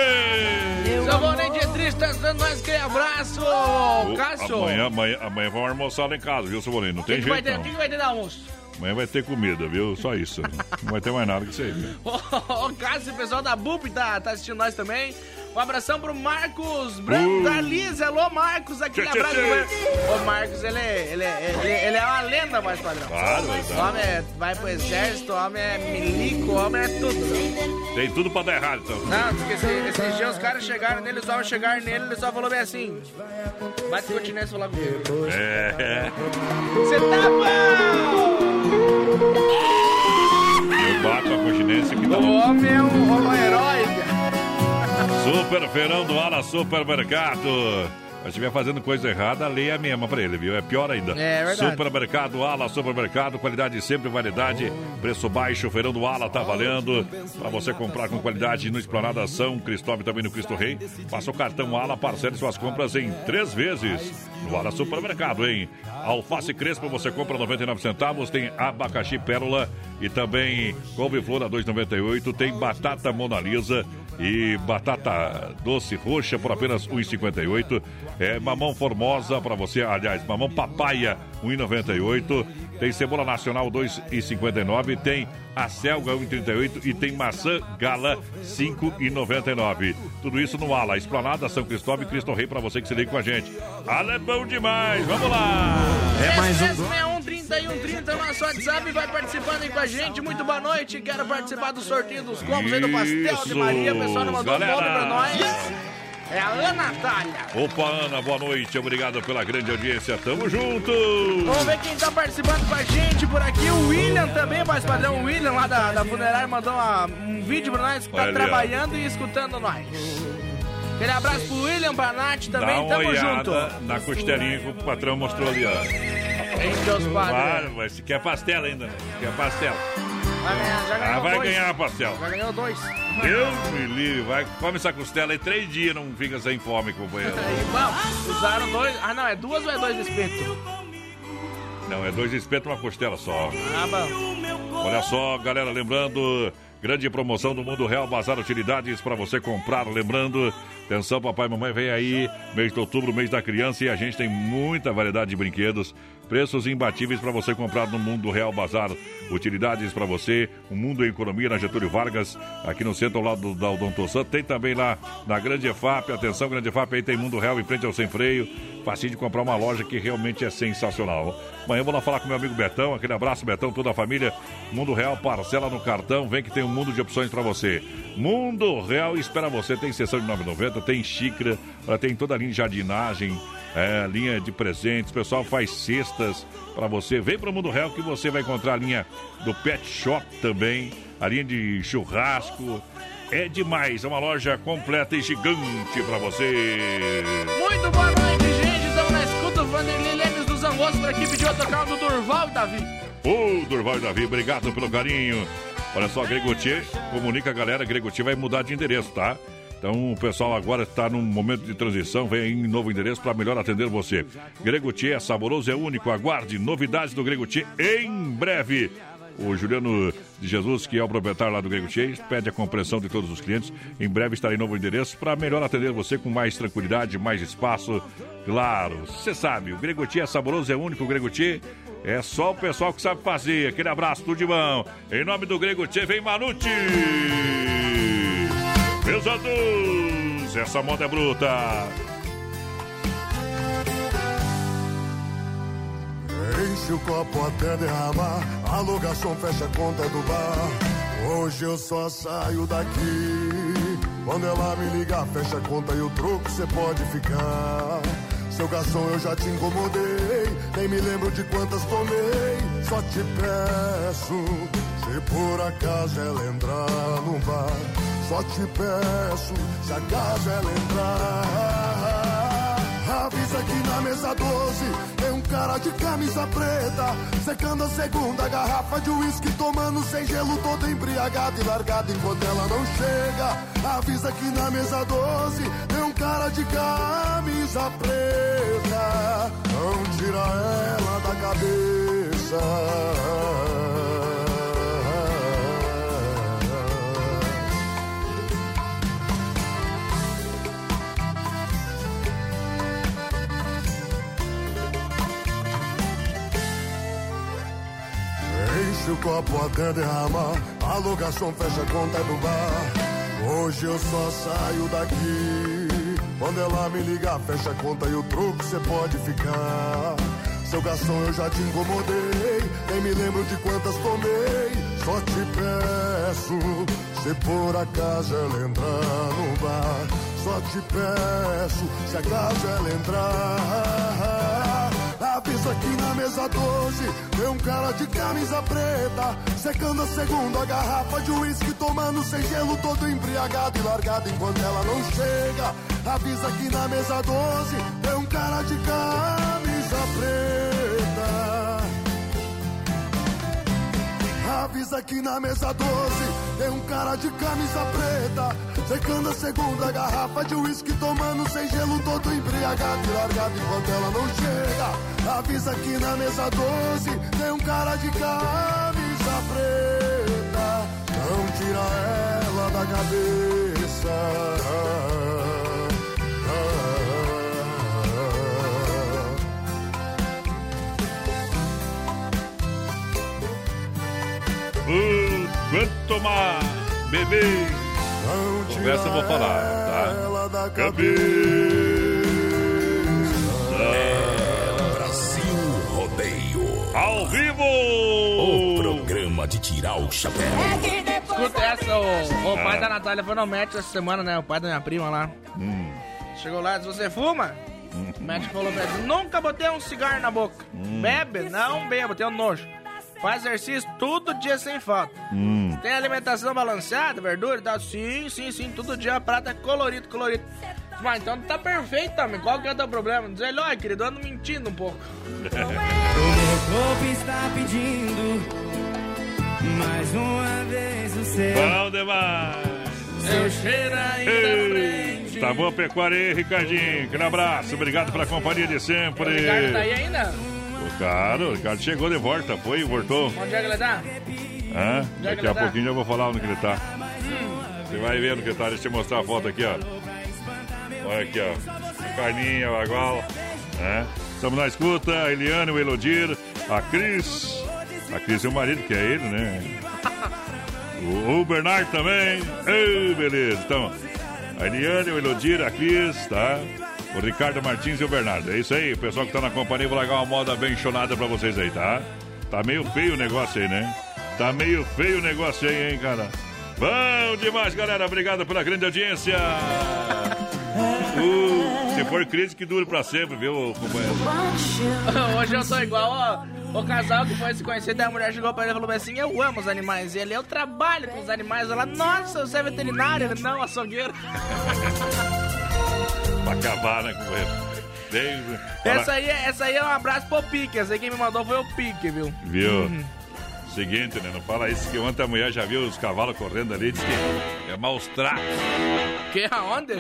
Speaker 6: Triste tá dando mais aquele abraço, ô, Cássio.
Speaker 3: Amanhã, amanhã, amanhã vamos almoçar lá em casa, viu, Boninho? Não tem
Speaker 6: que, que vai
Speaker 3: jeito,
Speaker 6: ter,
Speaker 3: não.
Speaker 6: o que, que vai ter de almoço? Adiós.
Speaker 3: Amanhã vai ter comida, viu? Só isso. Não vai ter mais nada que isso aí.
Speaker 6: Ô, ô, Cássio, o pessoal da BUP tá, tá assistindo nós também. Um abração pro Marcos Branco
Speaker 3: Uh.
Speaker 6: Alô, Marcos, aquele
Speaker 3: Tchê,
Speaker 6: abraço.
Speaker 3: tchê.
Speaker 6: Ô, Marcos, ele é, ele, é, ele, ele é uma lenda, mais padrão.
Speaker 3: Claro,
Speaker 6: O
Speaker 3: exato.
Speaker 6: homem é, vai pro exército, o homem é milico, o homem é tudo.
Speaker 3: Tem tudo pra dar errado, então.
Speaker 6: Não, porque esse, esses dias os caras chegaram nele, só chegaram nele, ele só falou bem assim. Bate continência e falar comigo.
Speaker 3: É.
Speaker 6: Você tá bom!
Speaker 3: Eu bato a continência que tá
Speaker 6: O homem é um, um herói.
Speaker 3: Super feirão do Ala Supermercado. Se estiver fazendo coisa errada, a lei é a mesma pra ele, viu? É pior ainda.
Speaker 6: É verdade.
Speaker 3: Supermercado Ala Supermercado, qualidade sempre, variedade, preço baixo, feirão do Ala tá valendo. Pra você comprar com qualidade no Esplanada São Cristóvão também no Cristo Rei. Faça o cartão Ala, parcele suas compras em três vezes. No Ala Supermercado, hein? Alface Crespo você compra 99 centavos, tem abacaxi pérola e também couve-flor a 2,98. Tem batata Mona Lisa e batata doce roxa por apenas 1,58. É mamão formosa para você, aliás, mamão papaya 1,98. Tem cebola nacional 2,59. Tem a selga 1,38 e tem maçã gala 5,99. Tudo isso no Ala, Esplanada São Cristóvão e Cristo Rei para você que se liga com a gente. Ala é bom demais, vamos lá!
Speaker 6: É mais um. 3130 nosso WhatsApp vai participando aí com a gente. Muito boa noite. Quero participar do sorteio dos combos aí do Pastel de Maria. O pessoal não mandou
Speaker 3: galera.
Speaker 6: nome pra nós. É a Ana Natália.
Speaker 3: Opa, Ana, boa noite. Obrigado pela grande audiência. Tamo junto!
Speaker 6: Vamos ver quem tá participando com a gente por aqui. O William também, mais padrão. O William lá da, da funerária mandou uma- um vídeo pra nós que tá
Speaker 3: Olha
Speaker 6: trabalhando e escutando nós. Aquele abraço pro William, pra Nath
Speaker 3: Dá
Speaker 6: também.
Speaker 3: uma
Speaker 6: Tamo junto.
Speaker 3: na costelinha que o patrão mostrou ali, ó.
Speaker 6: Em Deus Padre.
Speaker 3: Claro, mas se quer pastel ainda, né? Quer pastel.
Speaker 6: Vai ganhar, já
Speaker 3: Ah,
Speaker 6: ganhou
Speaker 3: vai
Speaker 6: dois.
Speaker 3: ganhar pastel.
Speaker 6: Já ganhou dois.
Speaker 3: Deus me livre, vai, come essa costela aí três dias, não fica sem fome, companheiro.
Speaker 6: Vamos. Usaram dois. Ah, não, é duas ou é dois espetos?
Speaker 3: Não, é dois espetos e uma costela só.
Speaker 6: Ah, bom.
Speaker 3: Olha só, galera, lembrando, grande promoção do Mundo Real Bazar Utilidades para você comprar. Lembrando, atenção, papai e mamãe, vem aí, mês de outubro, mês da criança, e a gente tem muita variedade de brinquedos, preços imbatíveis para você comprar no Mundo Real Bazar Utilidades para você, o Mundo em Economia na Getúlio Vargas, aqui no centro ao lado do, da Odonto San. Tem também lá na Grande EFAP, atenção, Grande EFAP, aí tem Mundo Real em frente ao Sem Freio, facinho de comprar uma loja que realmente é sensacional. Amanhã vou lá falar com meu amigo Betão, aquele abraço, Betão, toda a família. Mundo Real, parcela no cartão, vem que tem um mundo de opções para você. Mundo Real espera você, tem sessão de 9,90, tem xícara, tem toda a linha de jardinagem, é, linha de presentes, o pessoal faz cestas para você. Vem para o Mundo Real que você vai encontrar a linha do Pet Shop também, a linha de churrasco. É demais, é uma loja completa e gigante para você.
Speaker 6: Muito boa noite, gente. Estamos na escuta. Vanderlei Lemes dos Angostos por aqui pediu a tocar do Durval e Davi.
Speaker 3: Ô, Durval e Davi, obrigado pelo carinho. Olha só, Gregotier, comunica a galera, Gregotier vai mudar de endereço, tá? Então o pessoal agora está num momento de transição, vem em novo endereço para melhor atender você. Gregotier é saboroso, é único, aguarde novidades do Gregotier em breve. O Juliano de Jesus, que é o proprietário lá do Grego pede a compreensão de todos os clientes. Em breve estará em novo endereço para melhor atender você com mais tranquilidade, mais espaço. Claro, você sabe, o Grego é saboroso, é único. O Grego é só o pessoal que sabe fazer. Aquele abraço, tudo de mão. Em nome do Grego vem Manute! Meus adultos, essa moda é bruta.
Speaker 5: Enche o copo até derramar. Alô, garçom, fecha a conta do bar. Hoje eu só saio daqui. Quando ela me ligar, fecha a conta e o troco cê pode ficar. Seu garçom, eu já te incomodei. Nem me lembro de quantas tomei. Só te peço, se por acaso ela entrar no bar. Só te peço, se a casa ela entrar. Avisa que na mesa 12 tem um cara de camisa preta, secando a segunda garrafa de uísque, tomando sem gelo, todo embriagado e largado enquanto ela não chega. Avisa que na mesa 12 tem um cara de camisa preta, não tira ela da cabeça. O copo até derramar. A garçom fecha a conta do bar. Hoje eu só saio daqui. Quando ela me ligar, fecha a conta e o troco cê pode ficar. Seu garçom, eu já te incomodei. Nem me lembro de quantas tomei. Só te peço, se por acaso ela entrar no bar. Só te peço, se acaso ela entrar. Avisa que na mesa 12 tem um cara de camisa preta, secando a segunda garrafa de uísque, tomando sem gelo, todo embriagado e largado enquanto ela não chega. Avisa que na mesa 12 tem um cara de camisa preta. Avisa que na mesa 12 tem um cara de camisa preta, secando a segunda garrafa de uísque, tomando sem gelo, todo embriagado e largado enquanto ela não chega. Avisa que na mesa 12 tem um cara de camisa preta, não tira ela da cabeça.
Speaker 3: Uh, quanto mais, bebê. Conversa eu vou falar, tá?
Speaker 1: Brasil Rodeio.
Speaker 3: Ao vivo!
Speaker 1: O programa de tirar o chapéu.
Speaker 6: Escuta essa, o, o pai
Speaker 1: Ah.
Speaker 6: da Natália foi no médico essa semana, né? O pai da minha prima lá.
Speaker 3: Hum.
Speaker 6: Chegou lá e disse, você fuma? O médico falou pra ele, nunca botei um cigarro na boca.
Speaker 3: Hum.
Speaker 6: Bebe? Não bebo, tenho nojo. Faz exercício todo dia sem falta.
Speaker 3: Hum.
Speaker 6: Tem alimentação balanceada, verdura e tal? Sim, sim, sim, todo dia prata colorido, colorido. Mas então tá perfeito, também. Qual que é o teu problema? Diz ele, olha, querido, eu ando mentindo um pouco.
Speaker 7: O corpo está pedindo mais uma vez o seu.
Speaker 3: Bom demais!
Speaker 6: Seu cheiro ainda
Speaker 3: Ei, Tá boa pecuária aí, Ricardinho. Aquele abraço, obrigado pela companhia de sempre.
Speaker 6: O Ricardo tá aí ainda?
Speaker 3: O cara, o Ricardo chegou de volta, foi e voltou.
Speaker 6: Onde é que ele tá?
Speaker 3: Hã?
Speaker 6: É
Speaker 3: Daqui a
Speaker 6: tá?
Speaker 3: pouquinho já vou falar onde ele tá. Você vai ver onde que ele tá. Deixa eu te mostrar a foto aqui, ó. Olha aqui, ó. Carninha, Bagual. Né? Estamos na escuta, a Eliane, o Elodir, a Cris. A Cris é o marido, que é ele, né? O, o Bernardo também. Ei, beleza. Então, a Eliane, o Elodir, a Cris, tá? O Ricardo Martins e o Bernardo. É isso aí, pessoal que tá na companhia, vou largar uma moda bem chonada pra vocês aí, tá? Tá meio feio o negócio aí, né? Tá meio feio o negócio aí, hein, cara? Bom demais, galera. Obrigado pela grande audiência. Uh, se for crise, que dure pra sempre, viu, companheiro?
Speaker 6: Hoje eu tô igual, ó. O casal que foi se conhecer, daí a mulher chegou pra ele e falou assim: Eu amo os animais. E ele, eu trabalho com os animais. Ela, nossa, você é veterinário? Ele, não, açougueiro.
Speaker 3: pra acabar, né, companheiro? Bem,
Speaker 6: Essa aí, é- essa aí é um abraço pro Pique. Essa aí quem me mandou foi o Pique, viu?
Speaker 3: Viu?
Speaker 6: Uhum.
Speaker 3: Seguinte, né? Não fala isso que ontem a mulher já viu os cavalos correndo ali, disse que é maus tratos.
Speaker 6: Que aonde?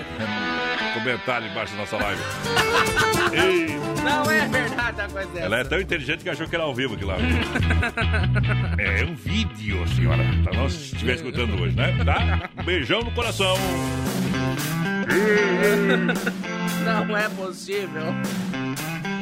Speaker 3: Comentário embaixo da nossa live. Ei,
Speaker 6: Não é verdade a coisa
Speaker 3: ela é tão inteligente que achou que era ao vivo aqui lá. É um vídeo, senhora. Pra nós se estiver escutando hoje, né? Tá? Um beijão no coração.
Speaker 6: Não é possível.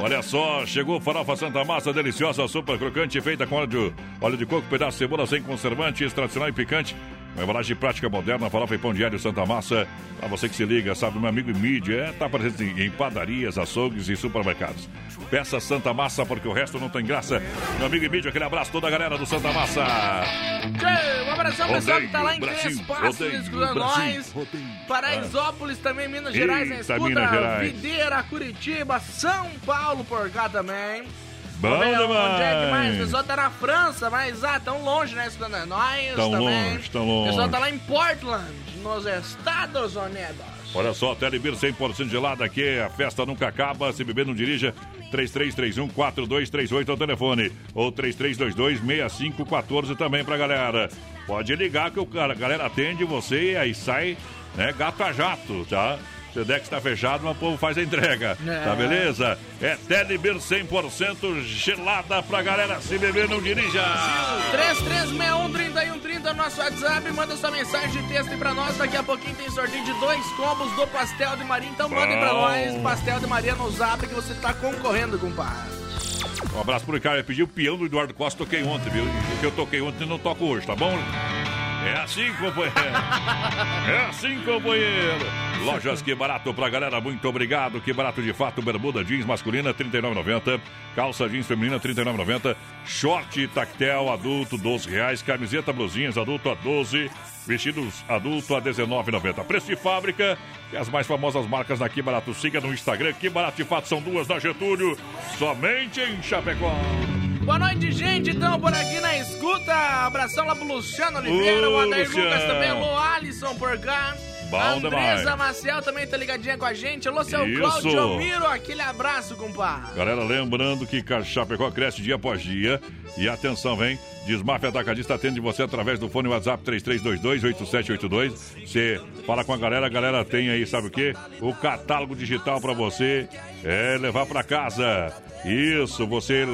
Speaker 3: Olha só, chegou farofa Santa Massa, deliciosa, super crocante, feita com óleo de, óleo de coco, pedaço de cebola sem conservantes, tradicional e picante. Uma embalagem prática moderna, farofa e pão diário Santa Massa. Pra você que se liga, sabe, meu amigo mídia, é, tá presente em, em padarias, açougues e supermercados. Peça Santa Massa, porque o resto não tem graça. Meu amigo mídia, aquele abraço toda a galera do Santa Massa.
Speaker 6: Tchê, um abração pessoal que tá lá em
Speaker 3: Brasil,
Speaker 6: Passos, escutando nós. Paraisópolis também, Minas Gerais, na
Speaker 3: Eita,
Speaker 6: escuta.
Speaker 3: Minas Gerais.
Speaker 6: Videira, Curitiba, São Paulo por cá também.
Speaker 3: Bom
Speaker 6: ver
Speaker 3: demais.
Speaker 6: Onde é que mais? O pessoal tá na França, mas ah, tão longe, né? Escutando nós
Speaker 3: Tão
Speaker 6: também.
Speaker 3: longe, tão
Speaker 6: O pessoal
Speaker 3: longe.
Speaker 6: tá lá em Portland, nos Estados Unidos.
Speaker 3: Olha só, Telebir 100% gelado aqui, a festa nunca acaba. Se beber, não dirija. 3331-4238 é o telefone. Ou 3322-6514 também pra galera. Pode ligar que o cara, a galera atende você e aí sai né, gato a jato, tá? Se o deck está fechado, mas o povo faz a entrega.
Speaker 6: É.
Speaker 3: Tá beleza? É Telebir 100% gelada pra galera. Se beber, não dirija.
Speaker 6: 3361-3130 no nosso WhatsApp. Manda sua mensagem de texto aí pra nós. Daqui a pouquinho tem sorteio de dois combos do Pastel de Maria. Então mandem pra nós Pastel de Maria no Zap que você tá concorrendo, compadre.
Speaker 3: Um abraço pro Ricardo. Ele pediu o peão do Eduardo Costa, toquei ontem, viu? O que eu toquei ontem não toco hoje, tá bom? É assim, companheiro. É assim, companheiro. Lojas Que Barato pra galera, muito obrigado. Que Barato de fato, bermuda jeans masculina, R$ 39,90. Calça jeans feminina, R$ 39,90. Short tactel adulto, 12 reais. Camiseta blusinhas adulto a 12 Vestidos adulto a R$ 19,90. Preço de fábrica e as mais famosas marcas da Que Barato. Siga no Instagram. Que Barato de fato são duas na Getúlio. Somente em Chapecó.
Speaker 6: Boa noite, gente. Então, por aqui na escuta. Abração lá pro Luciano Oliveira,
Speaker 3: Ô,
Speaker 6: o Adair
Speaker 3: Luciano.
Speaker 6: Lucas também. Alô, Alisson por cá.
Speaker 3: Bom
Speaker 6: a Andresa
Speaker 3: demais.
Speaker 6: Maciel também tá ligadinha com a gente. Alô, seu
Speaker 3: Isso.
Speaker 6: Claudio Miro. Aquele abraço, compadre.
Speaker 3: Galera, lembrando que Chapecó cresce dia após dia. E atenção, vem. Desmaf Atacadista atende você através do fone WhatsApp 3322-8782. Você fala com a galera, a galera tem aí, sabe o quê? O catálogo digital pra você é levar pra casa. Isso, você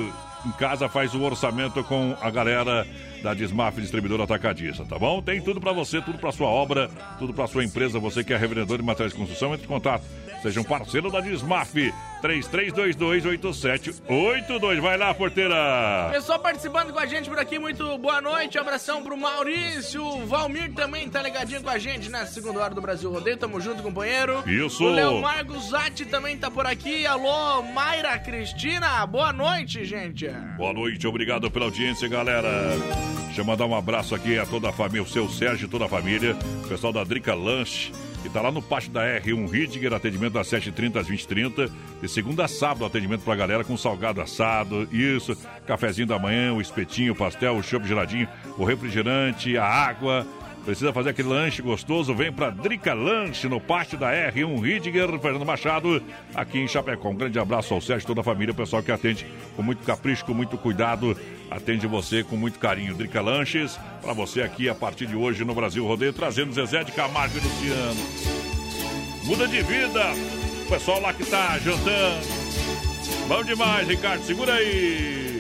Speaker 3: em casa faz o orçamento com a galera da Desmaf Distribuidora Atacadista, tá bom? Tem tudo pra você, tudo pra sua obra, tudo pra sua empresa, você que é revendedor de materiais de construção, entre em contato. Seja um parceiro da Desmaf 33228782. Vai lá, porteira.
Speaker 6: Pessoal participando com a gente por aqui, muito boa noite. Abração pro Maurício. O Valmir também tá ligadinho com a gente na segunda hora do Brasil Rodeio. Tamo junto, companheiro.
Speaker 3: Isso.
Speaker 6: O Leomar Guzatti também tá por aqui. Alô, Mayra Cristina. Boa noite, gente.
Speaker 3: Boa noite, obrigado pela audiência, galera. Deixa eu mandar um abraço aqui a toda a família, o seu Sérgio e toda a família, o pessoal da Drica Lanche, que tá lá no pátio da R1 Ridger, atendimento das 7h30 às 20h30, de segunda a sábado, atendimento pra galera com salgado assado, isso, cafezinho da manhã, o espetinho, o pastel, o chopp geladinho, o refrigerante, a água. Precisa fazer aquele lanche gostoso? Vem pra Drica Lanche, no pátio da R1 Ridger, Fernando Machado, aqui em Chapecó. Um grande abraço ao Sérgio e toda a família, o pessoal que atende com muito capricho, com muito cuidado, atende você com muito carinho. Drica Lanches, pra você aqui a partir de hoje no Brasil Rodeio, trazendo Zezé de Camargo e Luciano. Muda de vida, o pessoal lá que tá jantando. Bom demais, Ricardo, segura aí.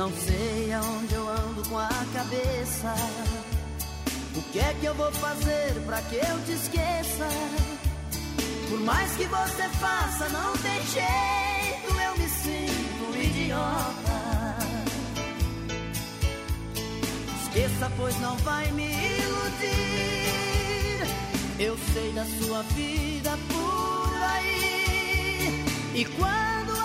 Speaker 5: Não sei aonde eu ando com a cabeça. O que é que eu vou fazer pra que eu te esqueça? Por mais que você faça, não tem jeito, eu me sinto um idiota. Esqueça, pois não vai me iludir. Eu sei da sua vida por aí. E quando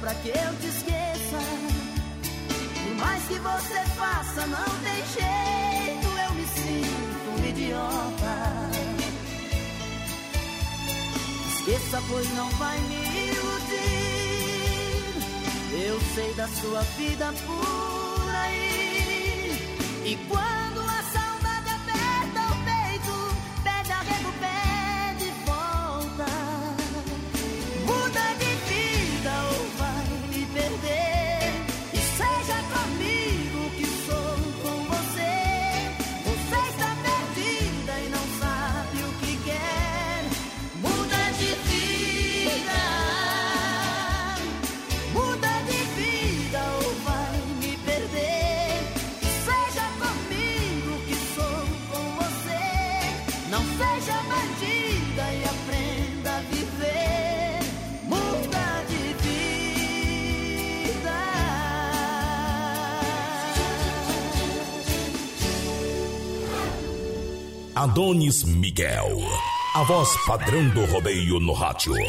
Speaker 5: pra que eu te esqueça? Por mais que você faça, não tem jeito, eu me sinto um idiota. Esqueça, pois não vai me iludir. Eu sei da sua vida por
Speaker 1: Adonis Miguel. A voz padrão do rodeio no rádio.
Speaker 30: E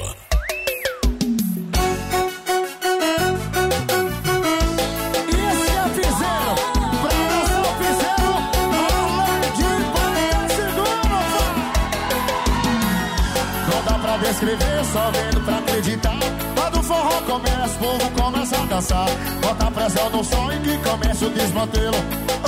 Speaker 30: pra descrever, só vendo pra acreditar. Quando o forró começa, o povo começa a dançar. Bota pressão no som e que começa o desmantelo.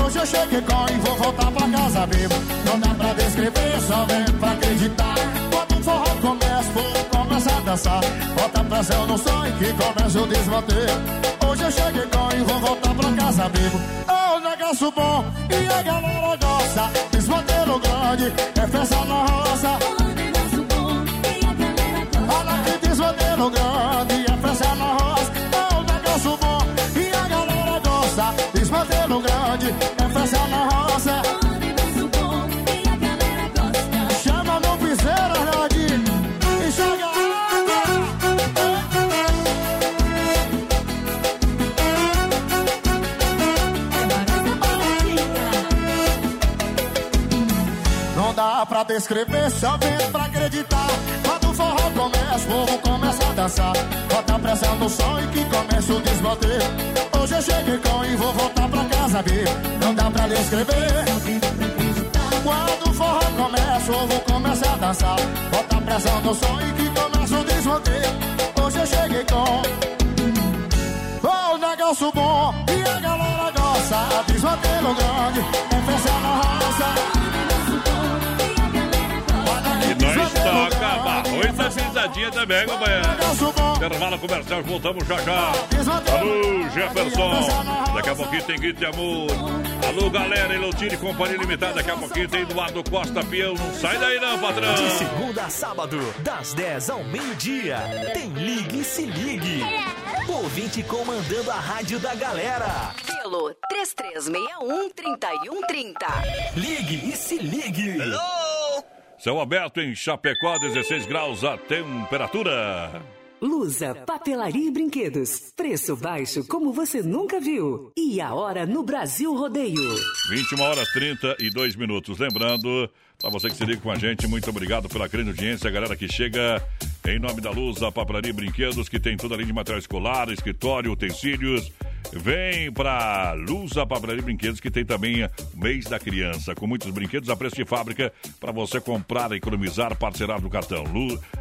Speaker 30: Hoje eu cheguei com e vou voltar pra casa vivo. Não dá pra descrever, só vendo pra acreditar. Quando o forró começa, o povo começa a dançar. Bota pressão no som e que começa o desmantelo. Hoje eu cheguei com e vou voltar pra casa vivo. É um negócio bom e a galera gosta. Desmantelo grande, é festa na roça. Olha que desmantelo grande, é festa na roça. É um negócio bom e a galera gosta. Desmantelo grande, pra descrever, só vendo pra acreditar. Quando o forró começa, o povo começa a dançar. Bota pressão no som e que começa o desmanter. Hoje eu cheguei com e vou voltar pra casa ver. Não dá pra descrever. Quando o forró começa, o povo começa a dançar. Bota pressão no som e que começa o desmanter. Hoje eu cheguei com. Oh, negócio bom e a galera gosta. Desmantelo grande, é festa na roça.
Speaker 3: Frisadinha também, companheiro. Intervalo comercial, voltamos já já. Alô, Jefferson. Daqui a pouquinho tem grito de amor. Alô, galera, Elotire Companhia Limitada. Daqui a pouquinho tem Eduardo Costa Peão. Não sai daí não, patrão.
Speaker 14: De segunda a sábado, das 10 ao meio-dia, tem Ligue e Se Ligue. Ouvinte comandando a rádio da galera.
Speaker 10: Pelo 3361-3130.
Speaker 14: Ligue e Se Ligue.
Speaker 3: Céu aberto em Chapecó, 16 graus a temperatura.
Speaker 10: Lusa, papelaria e brinquedos. Preço baixo como você nunca viu. E a hora no Brasil Rodeio.
Speaker 3: 21 horas 32 minutos. Lembrando, para você que se liga com a gente, muito obrigado pela grande audiência, a galera que chega em nome da Luz, a Papelaria e Brinquedos, que tem toda a linha de material escolar, escritório, utensílios. Vem pra Luz, a Papelaria e Brinquedos, que tem também mês da criança, com muitos brinquedos a preço de fábrica para você comprar, economizar, parcelar no cartão.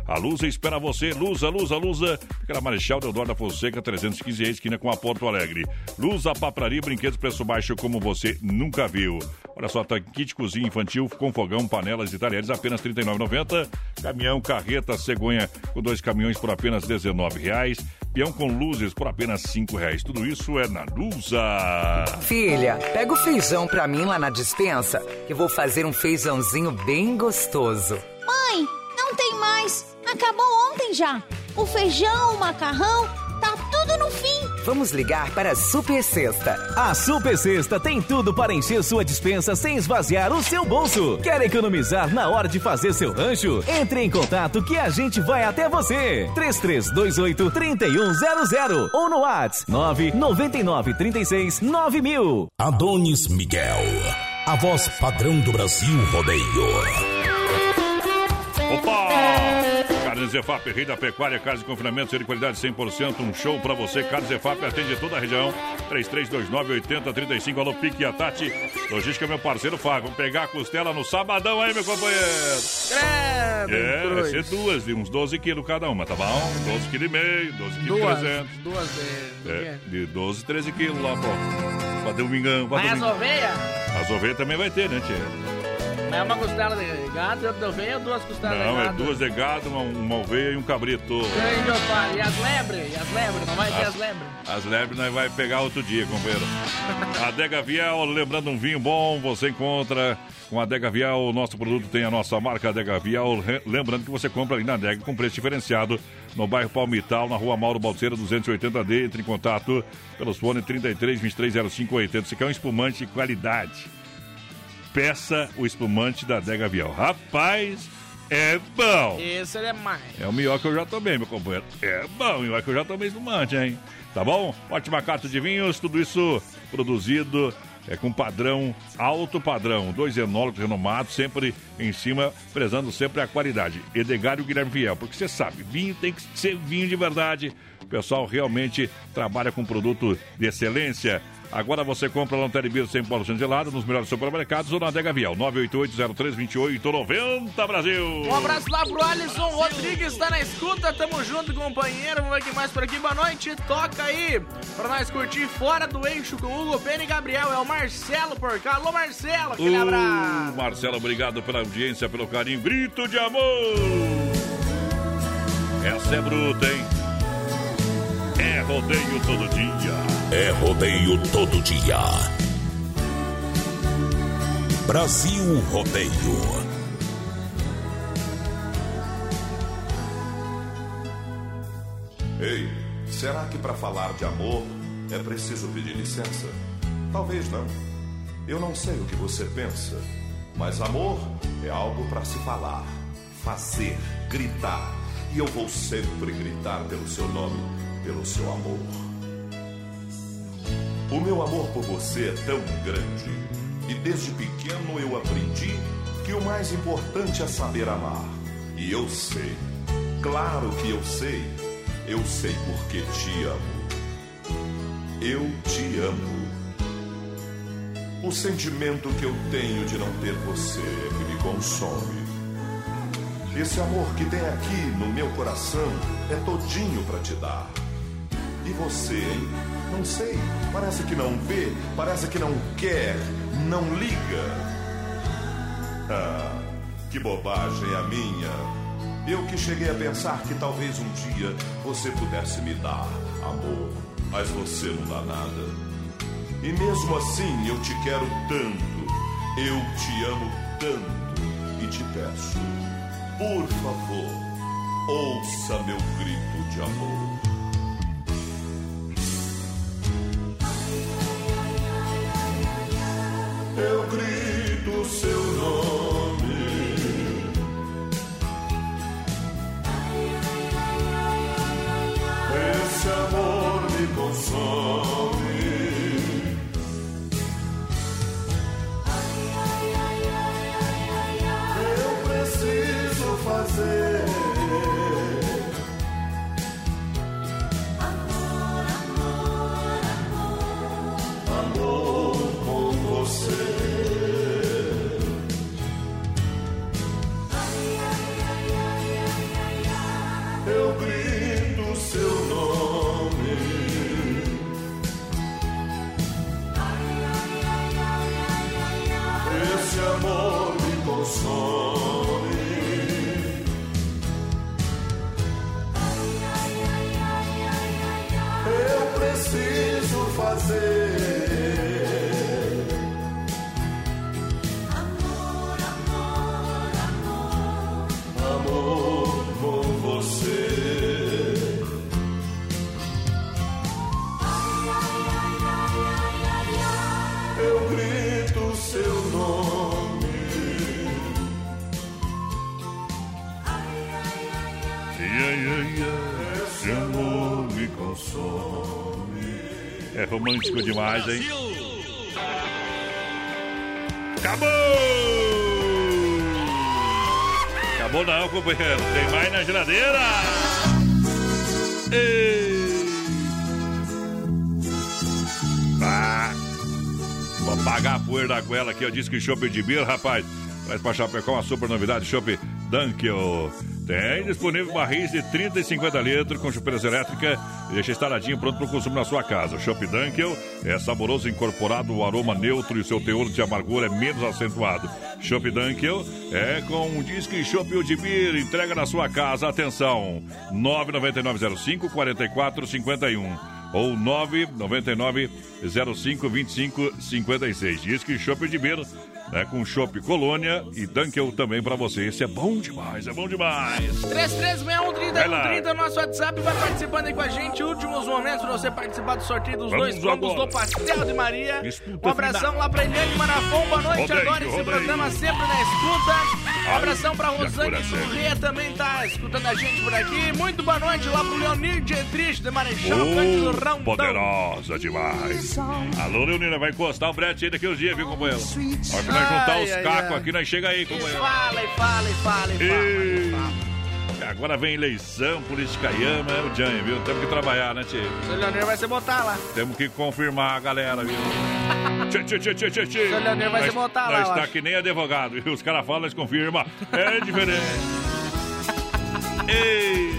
Speaker 3: A Lusa espera você. Lusa, Lusa, Lusa. Fica na Marechal Deodoro da Fonseca, 315 reais, esquina com a Porto Alegre. Lusa, Papelaria Brinquedos, preço baixo como você nunca viu. Olha só, tá kit cozinha infantil com fogão, panelas e talheres, apenas R$ 39,90. Caminhão, carreta, cegonha com dois caminhões por apenas R$ 19,00. Peão com luzes por apenas R$ 5,00. Tudo isso é na Lusa.
Speaker 12: Filha, pega o feijão pra mim lá na dispensa, que eu vou fazer um feijãozinho bem gostoso.
Speaker 31: Mãe, não tem mais. Acabou ontem já. O feijão, o macarrão, tá tudo no fim.
Speaker 12: Vamos ligar para a Super Sexta.
Speaker 14: A Super Sexta tem tudo para encher sua dispensa sem esvaziar o seu bolso. Quer economizar na hora de fazer seu rancho? Entre em contato que a gente vai até você. 3328 3100 ou no WhatsApp 999 36 9000.
Speaker 1: Adonis Miguel. A voz padrão do Brasil Rodeio.
Speaker 3: Opa! Carnes Zefap, rei da pecuária, carnes de confinamento, de qualidade 100%, um show pra você. Carnes Zefap atende toda a região. 3329-8035, alô Pique e a Tati. Logística, meu parceiro Fábio. Vamos pegar a costela no sabadão aí, meu companheiro.
Speaker 6: Credo,
Speaker 3: É, vai ser duas, de uns 12 quilos cada uma, tá bom? 12 quilos e meio, 12 quilos e
Speaker 6: Duas,
Speaker 3: 300.
Speaker 6: duas vezes.
Speaker 3: É, de 12, 13 quilos lá, pô. Pra domingão. pra
Speaker 6: Mas as ovelhas,
Speaker 3: As ovelhas também vai ter, né, tia?
Speaker 6: É uma costela de gado, de ovelha ou duas costelas de
Speaker 3: Não, é
Speaker 6: gado?
Speaker 3: duas de gado, uma, uma ovelha e um cabrito.
Speaker 6: Ei, meu pai, e as lebres? E as lebres? Não vai ter
Speaker 3: As-
Speaker 6: as lebres?
Speaker 3: As lebres nós vai pegar outro dia, companheiro. Adega Viel, lembrando um vinho bom, você encontra com a Adega Viel. O nosso produto tem a nossa marca Adega Viel. Re- Lembrando que você compra ali na Adega com preço diferenciado no bairro Palmital, na rua Mauro Balseira 280D. Entre em contato pelos fone 33 23 05 80. Você quer um espumante de qualidade? Peça o espumante da Adega Viel. Rapaz, é bom!
Speaker 6: Esse ele é mais.
Speaker 3: É o melhor que eu já tomei, meu companheiro. É bom, o melhor que eu já tomei espumante, hein? Tá bom? Ótima carta de vinhos, tudo isso produzido é com padrão, alto padrão. Dois enólogos renomados, sempre em cima, prezando sempre a qualidade. Edgar e o Guilherme Fiel, porque você sabe, vinho tem que ser vinho de verdade. O pessoal realmente trabalha com produto de excelência. Agora você compra lanterna e Beer 100% gelada nos melhores supermercados ou na Adega Viel. 988-03-2890, Brasil.
Speaker 6: Um abraço lá pro Alisson Rodrigues, tá na escuta, tamo junto, companheiro. Vamos ver quem mais por aqui. Boa noite, toca aí pra nós curtir fora do eixo com Hugo Pena e Gabriel. É o Marcelo por cá. Alô, Marcelo, aquele
Speaker 3: Uh,
Speaker 6: abraço.
Speaker 3: Marcelo, obrigado pela audiência, pelo carinho. Grito de amor. Essa é bruta, hein? É rodeio todo dia.
Speaker 1: É rodeio todo dia. Brasil Rodeio.
Speaker 32: Ei, será que para falar de amor é preciso pedir licença? Talvez não. Eu não sei o que você pensa, mas amor é algo para se falar, fazer, gritar. E eu vou sempre gritar pelo seu nome, pelo seu amor. O meu amor por você é tão grande e desde pequeno eu aprendi que o mais importante é saber amar. E eu sei, claro que eu sei, eu sei porque te amo. Eu te amo. O sentimento que eu tenho de não ter você é que me consome. Esse amor que tem aqui no meu coração é todinho para te dar. E você, hein? Não sei. Parece que não vê, parece que não quer, não liga. Ah, que bobagem a minha. Eu que cheguei a pensar que talvez um dia você pudesse me dar amor, mas você não dá nada. E mesmo assim eu te quero tanto, eu te amo tanto e te peço, por favor, ouça meu grito de amor. Eu grito seu nome. Esse amor me consome.
Speaker 3: Ia, ia, ia, Esse amor me consome. É romântico demais, hein? Acabou! Acabou não, companheiro. Tem mais na geladeira. Ei. Ah, vou pagar a poeira da goela aqui. Eu disse que chopp de beer, rapaz. Traz pra Chapecó uma super novidade, chopp Dunkel. Tem disponível barris de 30 e 50 litros com chupeiras elétrica deixa instaladinho pronto para o consumo na sua casa. O Chopp Dunkel é saboroso, incorporado, o aroma neutro e seu teor de amargura é menos acentuado. Chopp Dunkel é com um disque Chopp Beer, entrega na sua casa. Atenção, 99905 4451 ou 999 05 25 56. Diz que Chopp de né, com Chopp Colônia e Dunkel também pra você. Esse é bom demais, é bom demais.
Speaker 6: 3361 nosso WhatsApp, vai participando aí com a gente. Últimos momentos pra você participar do sorteio dos
Speaker 3: Vamos
Speaker 6: dois combos do Pastel de Maria.
Speaker 3: Escuta,
Speaker 6: Um abração
Speaker 3: filha.
Speaker 6: lá pra Eliane Manafon, boa noite.
Speaker 3: Rodeio,
Speaker 6: Adoro esse programa, sempre na escuta. Um abração pra Rosane Corrêa também tá escutando a gente por aqui. Muito boa noite lá pro Leonir Dietrich de Marechal Cândido
Speaker 3: Oh,
Speaker 6: Rondão.
Speaker 3: poderosa demais. Alô, Leonina, vai encostar o brete aí daqui uns dias, viu, companheiro? A hora que nós juntar
Speaker 6: Ai,
Speaker 3: os cacos aqui, nós chega aí,
Speaker 6: E
Speaker 3: companheiro.
Speaker 6: fala, e fala, e fala, e fala.
Speaker 3: Agora vem eleição, política ama, é o Jan, viu? Temos que trabalhar, né, Tio?
Speaker 6: O seu Leonir vai se botar lá.
Speaker 3: Temos que confirmar a galera, viu? Tchê, tchê, tchê, tchê, tchê, tchê.
Speaker 6: Seu vai se
Speaker 3: Nós-
Speaker 6: botar lá,
Speaker 3: Nós
Speaker 6: eu
Speaker 3: tá
Speaker 6: acho.
Speaker 3: que nem advogado, viu? Os caras falam, nós confirma. É diferente. Ei!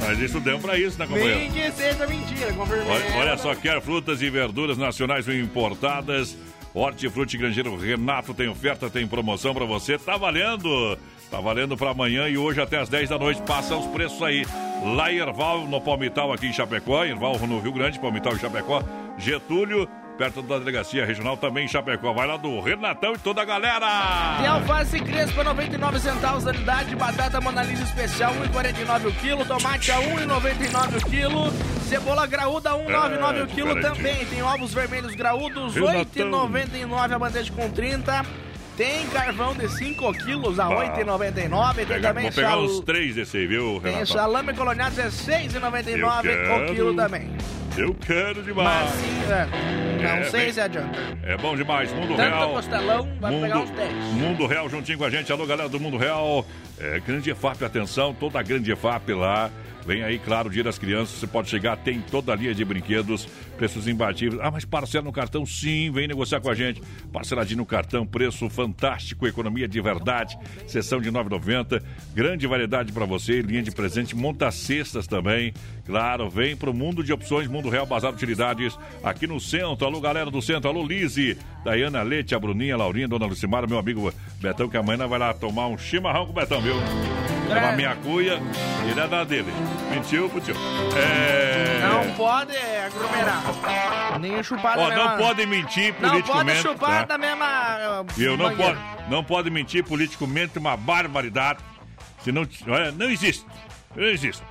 Speaker 3: Nós estudamos pra isso, né, companheiro?
Speaker 6: Nem que seja mentira, confirmei.
Speaker 3: Olha, olha só, quer frutas e verduras nacionais ou importadas? Hortifruti Grangeiro Renato tem oferta, tem promoção pra você. Tá valendo! Tá valendo pra amanhã e hoje até às 10 da noite. Passa os preços aí. Lá em Erval, no Palmital, aqui em Chapecó. Erval no Rio Grande, Palmital em Chapecó. Getúlio, perto da delegacia regional, também em Chapecó. Vai lá do Renatão e toda a galera!
Speaker 6: Tem alface crespa 99 centavos da unidade, batata monalisa especial 1,49 o quilo, tomate a 1,99 o quilo, cebola graúda 1,99 o
Speaker 3: É,
Speaker 6: quilo
Speaker 3: diferente.
Speaker 6: também. Tem ovos vermelhos graúdos
Speaker 3: Renatão.
Speaker 6: 8,99 a bandeja com 30. Tem carvão de 5 quilos a
Speaker 3: Bah.
Speaker 6: 8,99. Tem
Speaker 3: Pega-
Speaker 6: também
Speaker 3: vou pegar uns três desse aí, viu,
Speaker 6: Tem
Speaker 3: Renato?
Speaker 6: salame coloniado 16,99
Speaker 3: Eu quero.
Speaker 6: o quilo também.
Speaker 3: Eu quero demais.
Speaker 6: Mas, é, não
Speaker 3: É,
Speaker 6: sei
Speaker 3: bem-
Speaker 6: se adianta.
Speaker 3: É bom demais. Mundo
Speaker 6: Tanto
Speaker 3: Real.
Speaker 6: costelão, vai
Speaker 3: Mundo,
Speaker 6: pegar uns 10.
Speaker 3: Mundo Real juntinho com a gente. Alô, galera do Mundo Real. É, grande EFAP, atenção, toda a grande EFAP lá. Vem aí, claro, Dia das Crianças. Você pode chegar, tem toda a linha de brinquedos, preços imbatíveis. Ah, mas parcela no cartão? Sim, vem negociar com a gente. Parceladinho no cartão, preço fantástico, economia de verdade. Sessão de 9,90. Grande variedade para você, linha de presente, monta cestas também. Claro, vem pro mundo de opções, Mundo Real Bazar Utilidades, aqui no centro. Alô, galera do centro. Alô, Lise, Daiana Leite, a Bruninha, a Laurinha, Dona Lucimara, meu amigo Betão, que amanhã vai lá tomar um chimarrão com o Betão, viu? Levar minha cuia, ele é da dele. Mentiu, mentiu. É...
Speaker 6: Não pode aglomerar. Nem chupar
Speaker 3: Ó, não
Speaker 6: mesma...
Speaker 3: pode mentir
Speaker 6: Não
Speaker 3: politicamente.
Speaker 6: pode chupar
Speaker 3: tá?
Speaker 6: da mesma...
Speaker 3: Viu? Não
Speaker 6: banheira.
Speaker 3: pode, não pode mentir politicamente, uma barbaridade. Se não, olha, não existe. Não existe.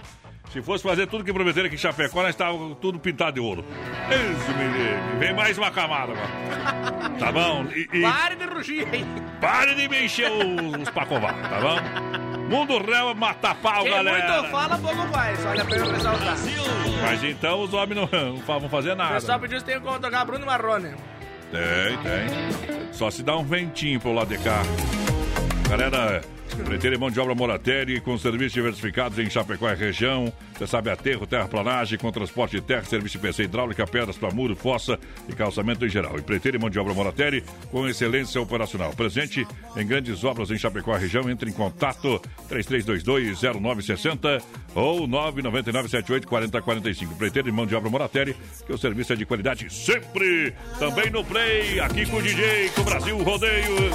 Speaker 3: Se fosse fazer tudo que prometeram aqui em Chapecó, nós estávamos tudo pintado de ouro. Isso, me livre. Vem mais uma camada agora. Tá bom? E, e
Speaker 6: Pare de rugir, hein?
Speaker 3: pare de me encher os, os pacová, tá bom? Mundo Real é matar pau,
Speaker 6: Quem
Speaker 3: galera.
Speaker 6: muito fala, pouco faz. Olha pra eu ressaltar.
Speaker 3: Mas então os homens não, não vão fazer
Speaker 6: O
Speaker 3: nada.
Speaker 6: pessoal pediu se tem como tocar Bruno Marrone.
Speaker 3: Tem, tem. Só se dá um ventinho pro lado de cá. Galera, Preteiro e mão de obra Moratelli, com serviços diversificados em Chapecó e região. Você sabe, aterro, terraplanagem, com transporte de terra, serviço de PC hidráulica, pedras para muro, fossa e calçamento em geral. Preteiro e mão de obra Moratelli, com excelência operacional. Presente em grandes obras em Chapecó e região. Entre em contato 3322-0960 ou 999-78-4045. Preteiro e mão de obra Moratelli, que o serviço é de qualidade sempre. Também no Play, aqui com o DJ, com o Brasil Rodeio.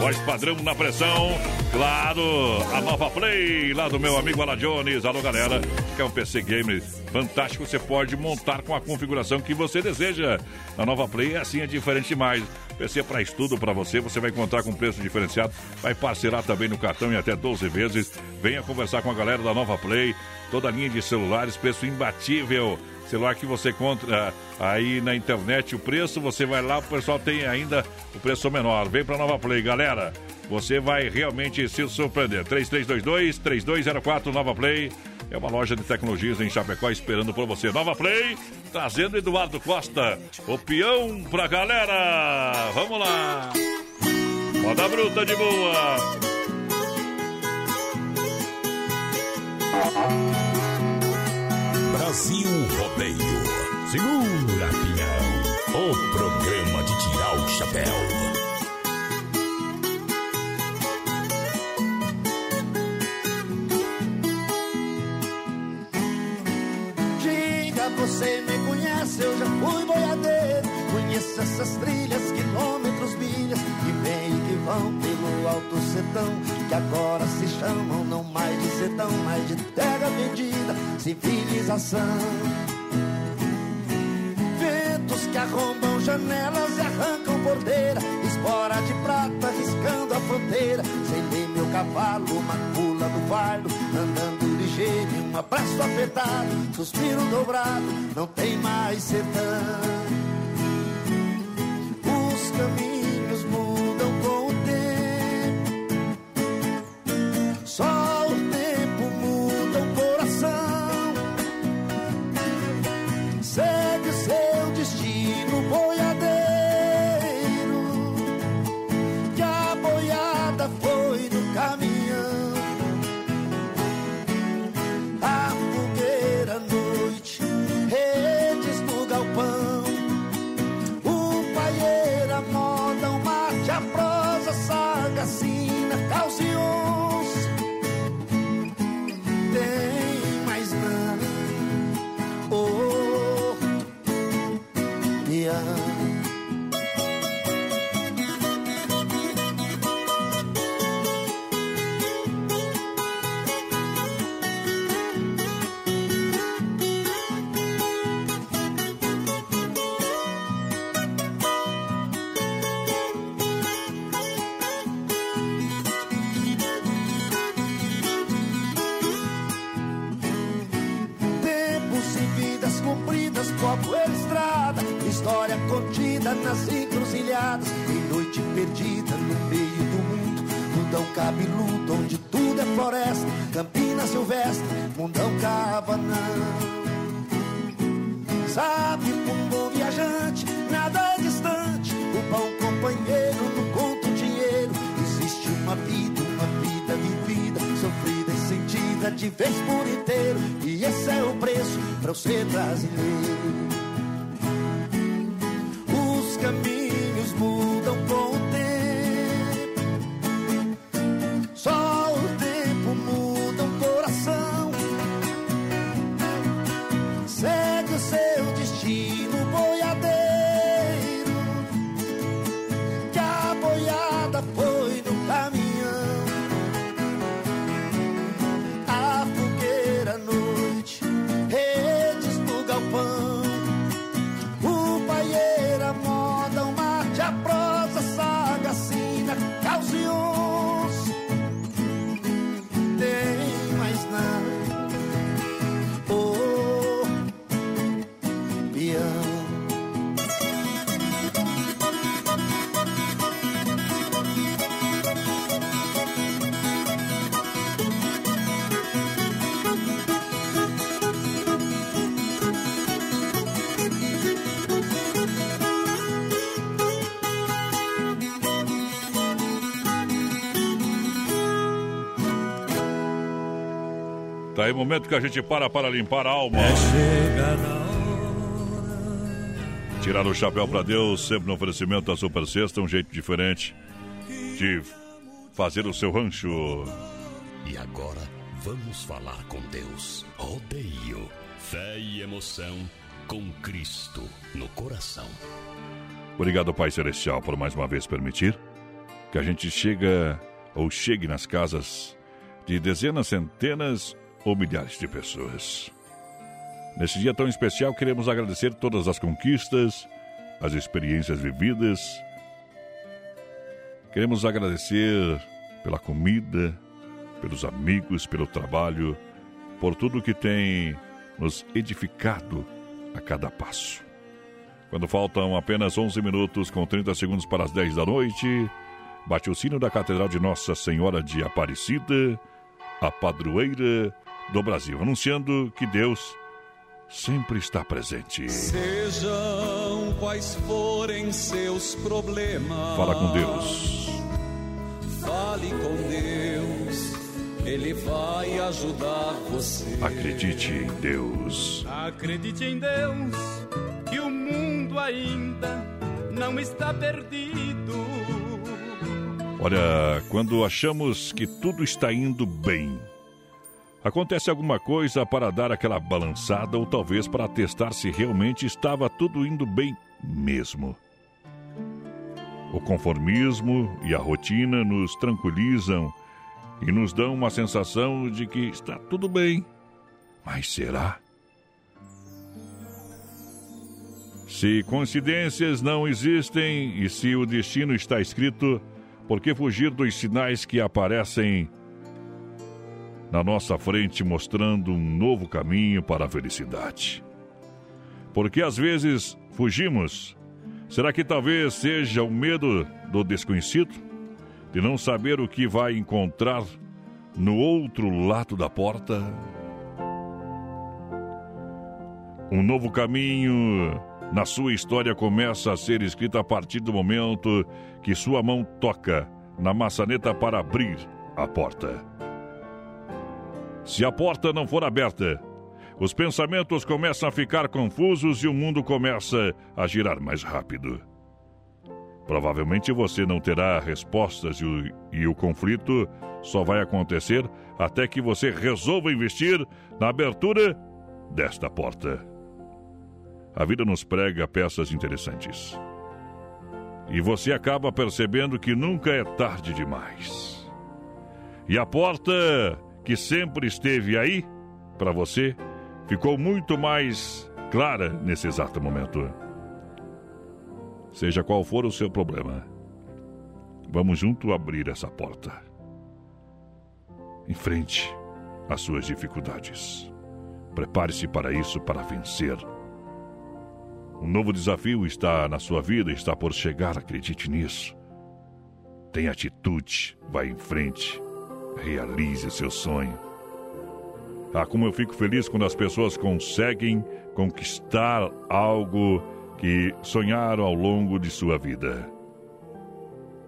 Speaker 3: Voz padrão na pressão. Claro, a nova Play lá do meu amigo Ala Jones. Alô, galera. Que é um PC Gamer fantástico. Você pode montar com a configuração que você deseja. Na nova Play é assim, é diferente demais. PC para estudo para você. Você vai encontrar com preço diferenciado. Vai parcelar também no cartão em até 12 vezes. Venha conversar com a galera da nova Play. Toda a linha de celulares, preço imbatível. Celular que você encontra aí na internet, o preço, você vai lá, o pessoal tem ainda o preço menor. Vem pra Nova Play, galera. Você vai realmente se surpreender. 3322-3204 Nova Play. É uma loja de tecnologias em Chapecó esperando por você. Nova Play, trazendo Eduardo Costa, o peão pra galera. Vamos lá. Roda bruta de boa.
Speaker 1: Brasil Rodeio. Segura, Pinhão. O programa de tirar o chapéu.
Speaker 5: Você me conhece, eu já fui boiadeiro. Conheço essas trilhas, quilômetros, milhas, que vêm e que vão pelo alto sertão. Que agora se chamam não mais de sertão, mas de terra vendida, civilização. Ventos que arrombam janelas e arrancam bordeira, espora de prata riscando a fronteira. Sem ler meu cavalo, uma pula do fardo, andando ligeiro um abraço apertado, suspiro dobrado, não tem mais sertão caminhos mudam com o tempo.
Speaker 2: Só
Speaker 3: aí o momento que a gente para para limpar a alma. Tirar o chapéu para Deus, sempre no oferecimento da Super Sexta, um jeito diferente de fazer o seu rancho.
Speaker 1: E agora vamos falar com Deus. Rodeio, fé e emoção com Cristo no coração.
Speaker 3: Obrigado, Pai Celestial, por mais uma vez permitir que a gente chega ou chegue nas casas de dezenas, centenas ou milhares de pessoas. Nesse dia tão especial, queremos agradecer todas as conquistas, as experiências vividas. Queremos agradecer pela comida, pelos amigos, pelo trabalho, por tudo que tem nos edificado a cada passo. Quando faltam apenas 11 minutos com 30 segundos para as 10 da noite, bate o sino da Catedral de Nossa Senhora de Aparecida, a padroeira do Brasil, anunciando que Deus sempre está presente.
Speaker 33: Sejam quais forem seus problemas.
Speaker 3: Fala com Deus.
Speaker 33: Fale com Deus. Ele vai ajudar você.
Speaker 3: Acredite em Deus.
Speaker 15: Acredite em Deus, que o mundo ainda não está perdido.
Speaker 3: Olha, quando achamos que tudo está indo bem, acontece alguma coisa para dar aquela balançada ou talvez para testar se realmente estava tudo indo bem mesmo. O conformismo e a rotina nos tranquilizam e nos dão uma sensação de que está tudo bem. Mas será? Se coincidências não existem e se o destino está escrito, por que fugir dos sinais que aparecem na nossa frente mostrando um novo caminho para a felicidade? Porque às vezes fugimos. Será que talvez seja o medo do desconhecido? De não saber o que vai encontrar no outro lado da porta? Um novo caminho na sua história começa a ser escrito a partir do momento que sua mão toca na maçaneta para abrir a porta. Se a porta não for aberta, os pensamentos começam a ficar confusos e o mundo começa a girar mais rápido. Provavelmente você não terá respostas e o, e o conflito só vai acontecer até que você resolva investir na abertura desta porta. A vida nos prega peças interessantes. E você acaba percebendo que nunca é tarde demais. E a porta que sempre esteve aí para você ficou muito mais clara nesse exato momento. Seja qual for o seu problema, vamos junto abrir essa porta. Enfrente as suas dificuldades. Prepare-se para isso, para vencer. Um novo desafio está na sua vida, está por chegar, acredite nisso. Tenha atitude, vá em frente, realize seu sonho. Ah, como eu fico feliz quando as pessoas conseguem conquistar algo que sonharam ao longo de sua vida.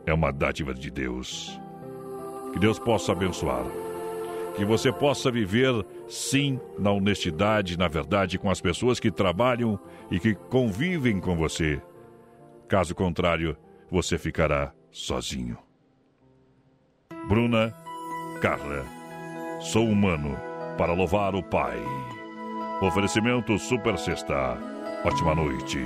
Speaker 3: É uma dádiva de Deus. Que Deus possa abençoar. Que você possa viver, sim, na honestidade, na verdade, com as pessoas que trabalham e que convivem com você. Caso contrário, você ficará sozinho. Bruna, Carla, sou humano para louvar o Pai. Oferecimento Super Sexta. Ótima noite.